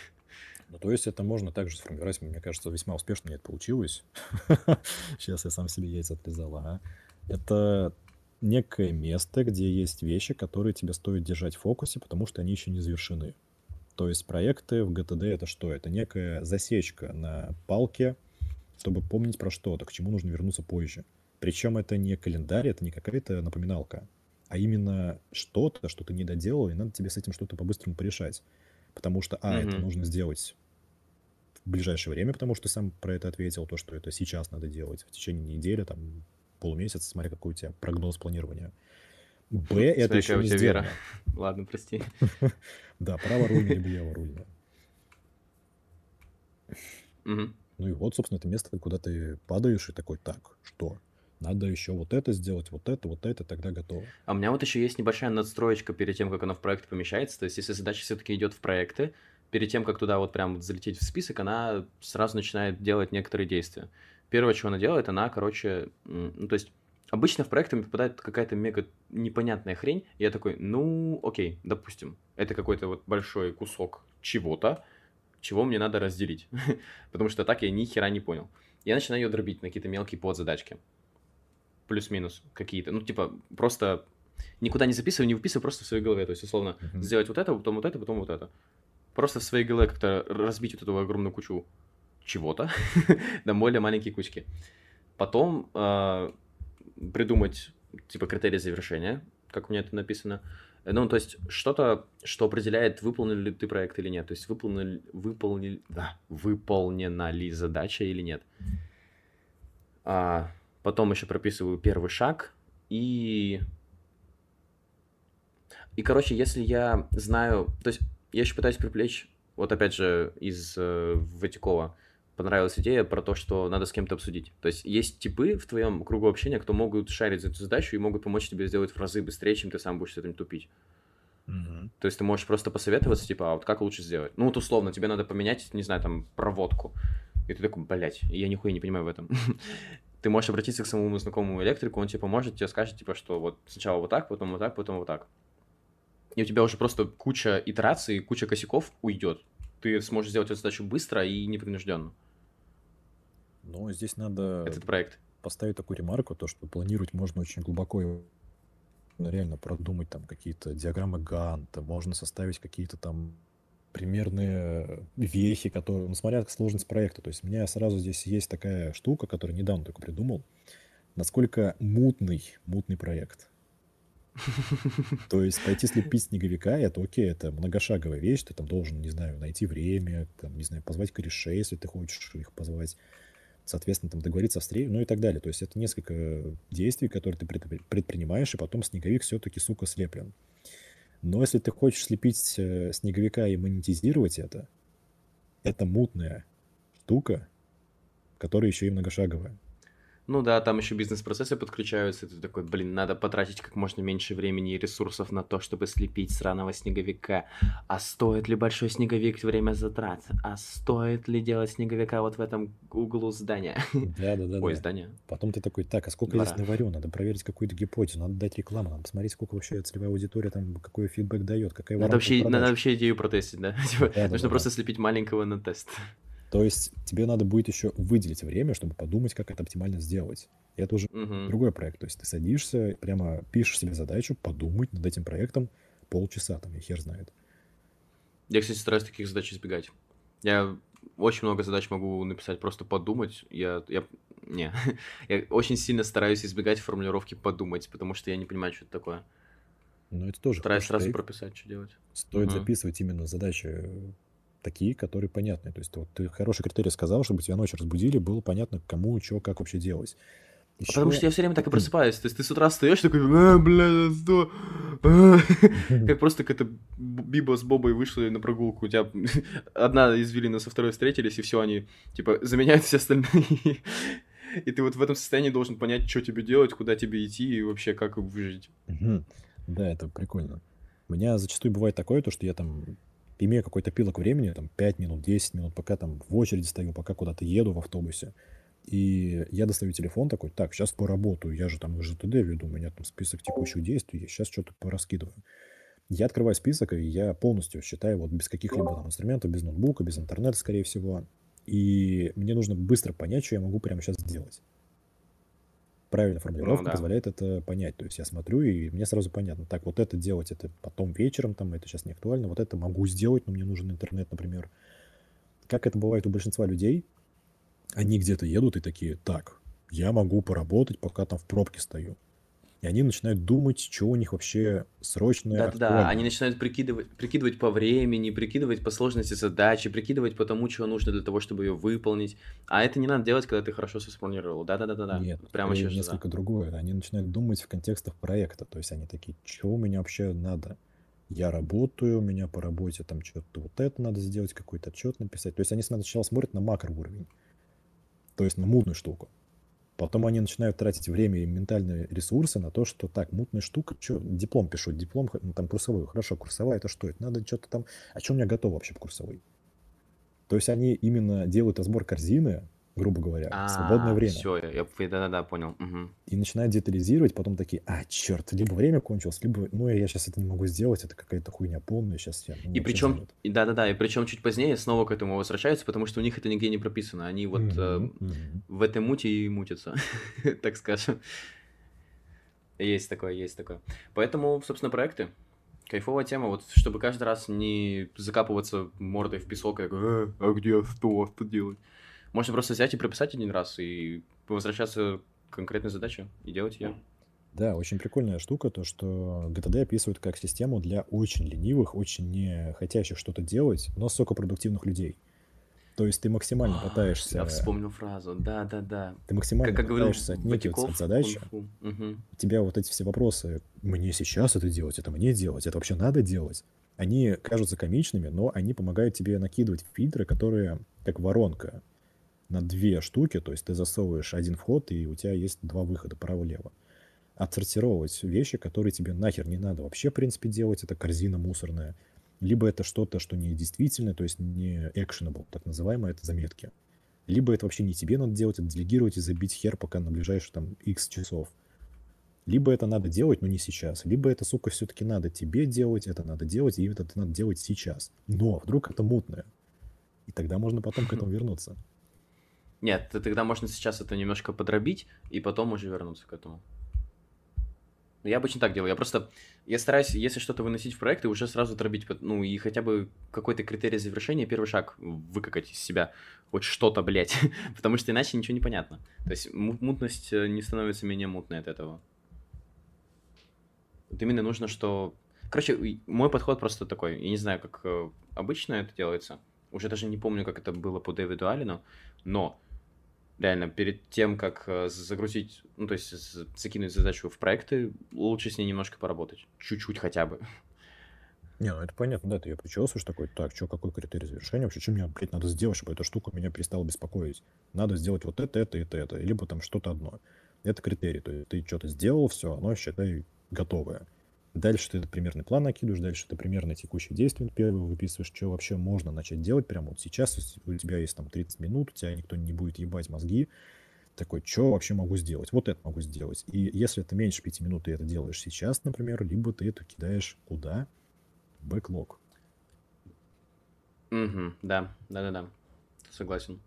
Ну, то есть это можно также сформировать, мне кажется, весьма успешно это получилось. [LAUGHS] Сейчас я сам себе яйца отрезал, ага. Это некое место, где есть вещи, которые тебе стоит держать в фокусе, потому что они еще не завершены. То есть проекты в GTD это что? Это некая засечка на палке, чтобы помнить про что-то, к чему нужно вернуться позже. Причем это не календарь, это не какая-то напоминалка а именно что-то, что ты не доделал, и надо тебе с этим что-то по-быстрому порешать. Потому что, а, mm-hmm. это нужно сделать в ближайшее время, потому что сам про это ответил, то, что это сейчас надо делать, в течение недели, там, полумесяца, смотря какой у тебя прогноз планирования. Б, это еще не вера. [LAUGHS] Ладно, прости. [LAUGHS] Да, право рульное либо лево рульное. Ну и вот, собственно, это место, куда ты падаешь и такой, так, что? Надо еще вот это сделать, вот это, вот это, тогда готово. А у меня вот еще есть небольшая надстроечка перед тем, как оно в проект помещается. То есть, если задача все-таки идет в проекты, перед тем, как туда вот прям залететь в список, она сразу начинает делать некоторые действия. Первое, что она делает, она, короче, ну, то есть, обычно в проекты попадает какая-то мега непонятная хрень, и я такой, ну, окей, допустим, это какой-то вот большой кусок чего-то, чего мне надо разделить, [LAUGHS] потому что так я ни хера не понял. Я начинаю ее дробить на какие-то мелкие подзадачки плюс-минус какие-то. Ну, типа, просто никуда не записываю, не выписываю, просто в своей голове. То есть, условно, uh-huh. сделать вот это, потом вот это, потом вот это. Просто в своей голове как-то разбить вот эту огромную кучу чего-то [LAUGHS] на более маленькие кучки. Потом э, придумать, типа, критерии завершения, как у меня это написано. Ну, то есть что-то, что определяет, выполнил ли ты проект или нет. То есть выполнил, выполнил, да, выполнена ли задача или нет. А, потом еще прописываю первый шаг и... И, короче, если я знаю... То есть я еще пытаюсь привлечь, вот опять же, из э, Ватикова, понравилась идея про то, что надо с кем-то обсудить. То есть есть типы в твоем кругу общения, кто могут шарить за эту задачу и могут помочь тебе сделать в разы быстрее, чем ты сам будешь с этим тупить. Мгм. То есть ты можешь просто посоветоваться, типа, а вот как лучше сделать? Ну вот условно, тебе надо поменять, не знаю, там, проводку. И ты такой, блядь, я нихуя не понимаю в этом. [LAUGHS] Ты можешь обратиться к самому знакомому электрику, он тебе поможет, тебе скажет, типа, что вот сначала вот так, потом вот так, потом вот так. И у тебя уже просто куча итераций, куча косяков уйдет. Ты сможешь сделать эту задачу быстро и непринужденно. Но здесь надо Этот проект. поставить такую ремарку, то, что планировать можно очень глубоко и ну, реально продумать там какие-то диаграммы Ганта, можно составить какие-то там примерные вехи, которые, ну, смотря как сложность проекта. То есть у меня сразу здесь есть такая штука, которую недавно только придумал, насколько мутный, мутный проект. [LAUGHS] То есть пойти слепить снеговика, это окей, это многошаговая вещь, ты там должен, не знаю, найти время, там, не знаю, позвать корешей, если ты хочешь их позвать, соответственно, там договориться о встрече, ну и так далее. То есть это несколько действий, которые ты предпри- предпринимаешь, и потом снеговик все-таки, сука, слеплен. Но если ты хочешь слепить э, снеговика и монетизировать это, это мутная штука, которая еще и многошаговая. Ну да, там еще бизнес-процессы подключаются, и ты такой, блин, надо потратить как можно меньше времени и ресурсов на то, чтобы слепить сраного снеговика. А стоит ли большой снеговик время затрат? А стоит ли делать снеговика вот в этом углу здания? Да-да-да. Ой, здания. Потом ты такой, так, а сколько я Двора. здесь наварю? Надо проверить какую-то гипотезу, надо дать рекламу, надо посмотреть, сколько вообще целевая аудитория там, какой фидбэк дает, какая Надо вообще, надо вообще идею протестить, да? [LAUGHS] Типа, Да-да-да-да. нужно просто слепить маленького на тест. То есть тебе надо будет еще выделить время, чтобы подумать, как это оптимально сделать. И это уже Мгм. другой проект. То есть ты садишься, прямо пишешь себе задачу, подумать над этим проектом полчаса, там, я хер знает. Я, кстати, стараюсь таких задач избегать. Я очень много задач могу написать, просто подумать. Я, я, не, [LAUGHS] я очень сильно стараюсь избегать формулировки подумать, потому что я не понимаю, что это такое. Но это тоже Стараюсь хороший сразу прописать, что делать. Стоит Мгм. записывать именно задачи такие, которые понятны. То есть вот ты хороший критерий сказал, чтобы тебя ночью разбудили, было понятно, кому, что, как вообще делать. А Потому Еще- что я все время так и просыпаюсь. То есть ты с утра встаешь такой, а, бля, что? А». Как просто какая-то Биба с Бобой вышли на прогулку. У тебя [LAUGHS] одна извилина со второй встретились, и все, они, типа, заменяют все остальные. И ты вот в этом состоянии должен понять, что тебе делать, куда тебе идти и вообще как выжить. Да, это прикольно. У меня зачастую бывает такое, то, что я там имею какой-то пилок времени, там 5 минут, 10 минут, пока там в очереди стою, пока куда-то еду в автобусе. И я достаю телефон такой, так, сейчас поработаю, я же там ЖТД веду, у меня там список текущих действий, я сейчас что-то пораскидываю. Я открываю список, и я полностью считаю вот без каких-либо там инструментов, без ноутбука, без интернета, скорее всего. И мне нужно быстро понять, что я могу прямо сейчас сделать. Правильная формулировка да. позволяет это понять. То есть я смотрю, и мне сразу понятно, так, вот это делать, это потом вечером, там, это сейчас не актуально, вот это могу сделать, но мне нужен интернет, например. Как это бывает у большинства людей, они где-то едут и такие, так, я могу поработать, пока там в пробке стою. И они начинают думать, что у них вообще срочное, Да-да-да, актуальное. они начинают прикидывать, прикидывать по времени, прикидывать по сложности задачи, прикидывать по тому, чего нужно для того, чтобы ее выполнить. А это не надо делать, когда ты хорошо все спланировал. Да-да-да-да. Нет, Прямо скорее сейчас же, да. несколько другое. Они начинают думать в контекстах проекта. То есть они такие, что у меня вообще надо? Я работаю, у меня по работе там что-то вот это надо сделать, какой-то отчет написать. То есть они сначала смотрят на макроуровень, то есть на мутную штуку. Потом они начинают тратить время и ментальные ресурсы на то, что так, мутная штука, что, диплом пишу, диплом, ну, там курсовой, хорошо, курсовая, это что, это надо что-то там, а что у меня готово вообще по курсовой? То есть они именно делают разбор корзины, грубо говоря, в свободное время. Все, я, я- да-да-да, понял. Мгм. и начинают детализировать, потом такие, а, черт, либо время кончилось, либо, ну, я сейчас это не могу сделать, это какая-то хуйня полная, сейчас я ну, И причем, занят». и да-да-да, и причем чуть позднее снова к этому возвращаются, потому что у них это нигде не прописано. Они вот э, в этой муте и мутятся, [LAUGHS] так скажем. Есть такое, есть такое. Поэтому, собственно, проекты. Кайфовая тема, вот чтобы каждый раз не закапываться мордой в песок и «Э, а где что, что делать? Можно просто взять и прописать один раз и возвращаться к конкретной задаче и делать ее. Да, очень прикольная штука, то, что GTD описывают как систему для очень ленивых, очень не хотящих что-то делать, но высокопродуктивных людей. То есть ты максимально А, пытаешься, Я вспомнил фразу. Да, да, да. ты Как, максимально как говорил пытаешься отнекиваться от Батяков задачи, кунг-фу. Мгм. у тебя вот эти все вопросы, мне сейчас это делать, это мне делать, это вообще надо делать, они кажутся комичными, но они помогают тебе накидывать фильтры, которые как воронка на две штуки, то есть ты засовываешь один вход, и у тебя есть два выхода, право-лево. Отсортировать вещи, которые тебе нахер не надо вообще, в принципе, делать, это корзина мусорная. Либо это что-то, что не действительно, то есть не actionable, так называемое, это заметки. Либо это вообще не тебе надо делать, это делегировать и забить хер пока на ближайшие там x часов. Либо это надо делать, но не сейчас. Либо это, сука, все-таки надо тебе делать, это надо делать, и это надо делать сейчас. Но вдруг это мутное. И тогда можно потом к этому [LAUGHS] вернуться. Нет, т- тогда можно сейчас это немножко подробить и потом уже вернуться к этому. Ну, Я обычно так делаю. Я просто, я стараюсь, если что-то выносить в проекты, уже сразу дробить, ну, и хотя бы какой-то критерий завершения, первый шаг выкакать из себя хоть что-то, блядь, [LAUGHS] потому что иначе ничего не понятно. То есть му- мутность э, не становится менее мутной от этого. Вот именно нужно, что... Короче, мой подход просто такой. Я не знаю, как э, обычно это делается. Уже даже не помню, как это было по Дэвиду Аллену, но реально перед тем, как э, загрузить, ну, то есть закинуть задачу в проекты, лучше с ней немножко поработать. Чуть-чуть хотя бы. Не, ну это понятно, да, ты ее причесываешь такой, так, что, какой критерий завершения вообще, что мне, блядь, надо сделать, чтобы эта штука меня перестала беспокоить? Надо сделать вот это, это, это, это, либо там что-то одно. Это критерий, то есть ты что-то сделал, все, оно, считай, готовое. Дальше ты примерный план накидываешь, дальше ты примерно текущие действия первые выписываешь, что вообще можно начать делать прямо вот сейчас, у тебя есть там 30 минут, у тебя никто не будет ебать мозги, такой, что вообще могу сделать? Вот это могу сделать. И если это меньше 5 минут, ты это делаешь сейчас, например, либо ты это кидаешь куда? Бэклог. Угу, да, да-да-да, согласен.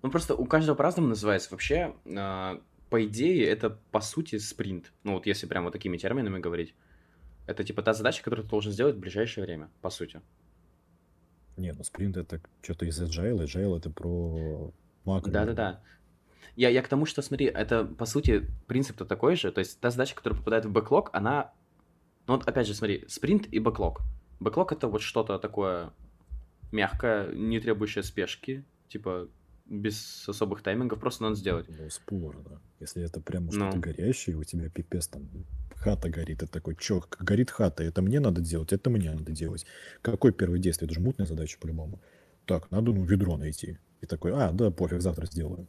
Ну, просто у каждого по-разному называется. Вообще, а, по идее, это, по сути, спринт. Ну, вот если прям вот такими терминами говорить. Это, типа, та задача, которую ты должен сделать в ближайшее время, по сути. Не, ну спринт это что-то из agile, agile это про макро. Да-да-да. Я, я к тому, что, смотри, это, по сути, принцип-то такой же. То есть та задача, которая попадает в бэклог, она... Ну, вот опять же, смотри, спринт и бэклог. Бэклог — это вот что-то такое мягкое, не требующее спешки, типа без особых таймингов, просто надо сделать. Ну, спор, да. Если это прям Ну. что-то горящее, у тебя пипец там хата горит, ты такой, чё, горит хата, это мне надо делать, это мне надо делать. Какое первое действие? Это же мутная задача по-любому. Так, надо, ну, ведро найти. И такой, а, да, пофиг, завтра сделаю.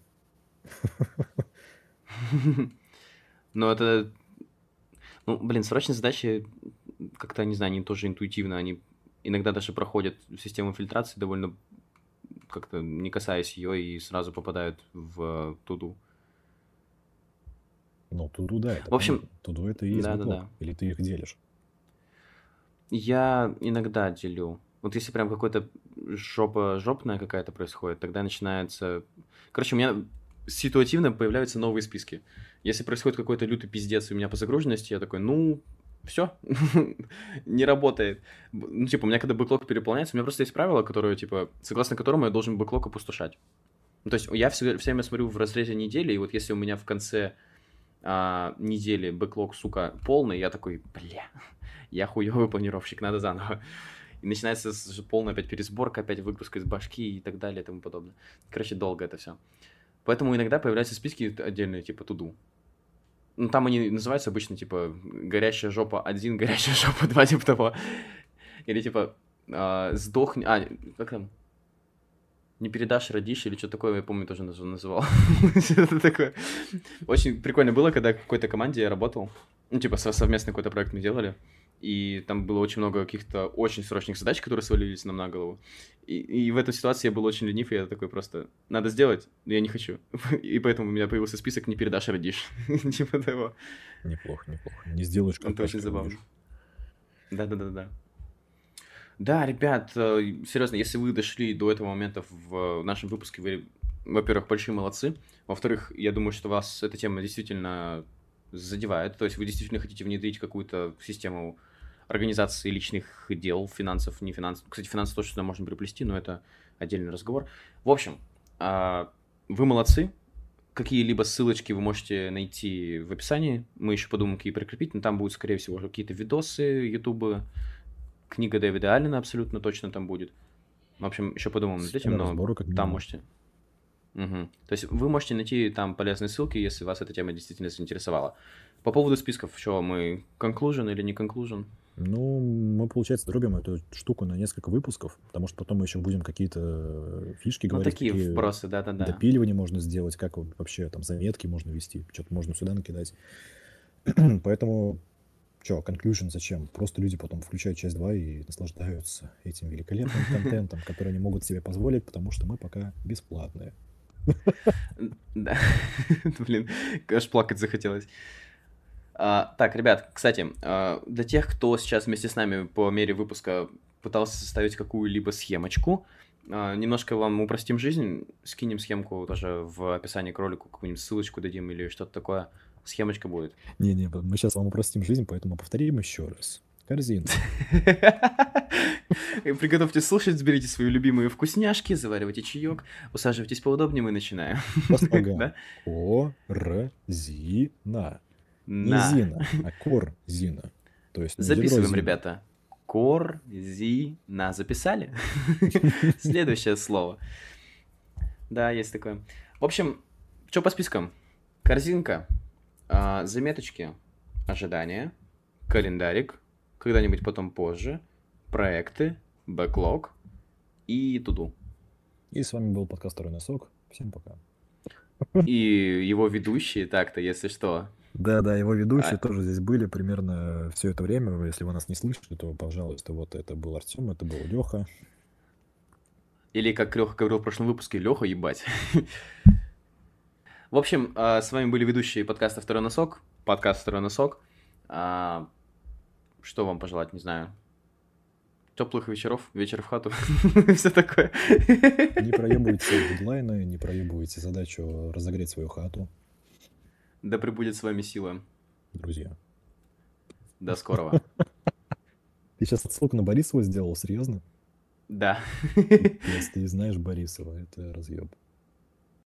[LAUGHS] Но это... Ну, блин, срочные задачи, как-то, не знаю, они тоже интуитивно, они иногда даже проходят систему фильтрации довольно как-то не касаясь ее и сразу попадают в туду. Ну, туду, да, это В общем, туду это и есть да-да-да. бэклог. Или ты их делишь? Я иногда делю. Вот если прям какой-то жопа жопная какая-то происходит, тогда начинается... Короче, у меня ситуативно появляются новые списки. Если происходит какой-то лютый пиздец у меня по загруженности, я такой, ну, все, [LAUGHS] не работает. Ну, типа, у меня когда бэклог переполняется, у меня просто есть правило, которое, типа, согласно которому я должен бэклог опустошать. Ну, то есть я все, все время смотрю в разрезе недели, и вот если у меня в конце а, недели бэклог, сука, полный, я такой, бля, [LAUGHS] я хуёвый планировщик, надо заново. И начинается полная опять пересборка, опять выгрузка из башки и так далее и тому подобное. Короче, долго это все. Поэтому иногда появляются списки отдельные, типа туду. Ну, там они называются обычно, типа, горящая жопа 1, горящая жопа 2, типа того. Или, типа, а, сдохни... А, как там? Не передашь, родишь, или что такое, я помню, тоже наз- называл. [LAUGHS] Что-то такое. Очень прикольно было, когда в какой-то команде я работал. Ну, типа, со- совместно какой-то проект мы делали. И там было очень много каких-то очень срочных задач, которые свалились нам на голову. И, и в этой ситуации я был очень ленив, и я такой просто, надо сделать, но я не хочу. [LAUGHS] И поэтому у меня появился список «не передашь, родишь». [LAUGHS] Типа того. Неплохо, неплохо. Не сделаешь Это очень забавно. Да-да-да-да. Да, ребят, э, серьезно, если вы дошли до этого момента в нашем выпуске, вы, во-первых, большие молодцы. Во-вторых, я думаю, что вас эта тема действительно задевает. То есть вы действительно хотите внедрить какую-то систему организации личных дел, финансов, не финансов. Кстати, финансы тоже сюда можно приплести, но это отдельный разговор. В общем, а, вы молодцы. какие-либо ссылочки вы можете найти в описании. Мы еще подумаем, какие прикрепить, но там будут, скорее всего, какие-то видосы Ютуба. Книга Дэвида Аллена абсолютно точно там будет. В общем, еще подумаем над этим, но разборы, как там можете. Мгм. То есть вы можете найти там полезные ссылки, если вас эта тема действительно заинтересовала. По поводу списков, что мы conclusion или не conclusion? Ну, мы, получается, дробим эту штуку на несколько выпусков, потому что потом мы еще будем какие-то фишки Ну, говорить, такие какие вбросы, да-да-да. допиливания можно сделать, как вообще там заметки можно вести, что-то можно сюда накидать. [CLEARS THROAT] Поэтому, что, conclusion зачем? Просто люди потом включают часть 2 и наслаждаются этим великолепным [LAUGHS] контентом, который они могут себе позволить, потому что мы пока бесплатные. Да. [LAUGHS] Блин, аж плакать захотелось. А, так, ребят, кстати, а, для тех, кто сейчас вместе с нами по мере выпуска пытался составить какую-либо схемочку, а, немножко вам упростим жизнь, скинем схемку тоже в описании к ролику, какую-нибудь ссылочку дадим или что-то такое. Схемочка будет. Не-не, мы сейчас вам упростим жизнь, поэтому повторим еще раз. Корзина. [LAUGHS] Приготовьте слушать, сберите свои любимые вкусняшки, заваривайте чаек, усаживайтесь поудобнее, мы начинаем. [LAUGHS] Корзина. Не На. Зина, а корзина. То есть Записываем, Зина. ребята. Корзина. Записали? [LAUGHS] Следующее слово. Да, есть такое. В общем, что по спискам? Корзинка, а, заметочки, ожидания, календарик, когда-нибудь потом позже, проекты, бэклог и туду. И с вами был подкаст «Второй носок». Всем пока. И его ведущие, так-то, если что. Да-да, его ведущие А- тоже здесь были примерно все это время. Если вы нас не слышали, то, пожалуйста, вот это был Артем, это был Леха. Или, как Леха говорил в прошлом выпуске, Леха ебать. В общем, а, с вами были ведущие подкаста «Второй носок», подкаст «Второй носок». А, Что вам пожелать, не знаю. Теплых вечеров, вечер в хату, [LAUGHS] все такое. Не проебывайте дедлайны, не проебывайте задачу разогреть свою хату, Да пребудет с вами сила. друзья. До скорого. [LAUGHS] Ты сейчас отсылку на Борисова сделал, серьезно? Да. Если ты знаешь Борисова, это разъеб.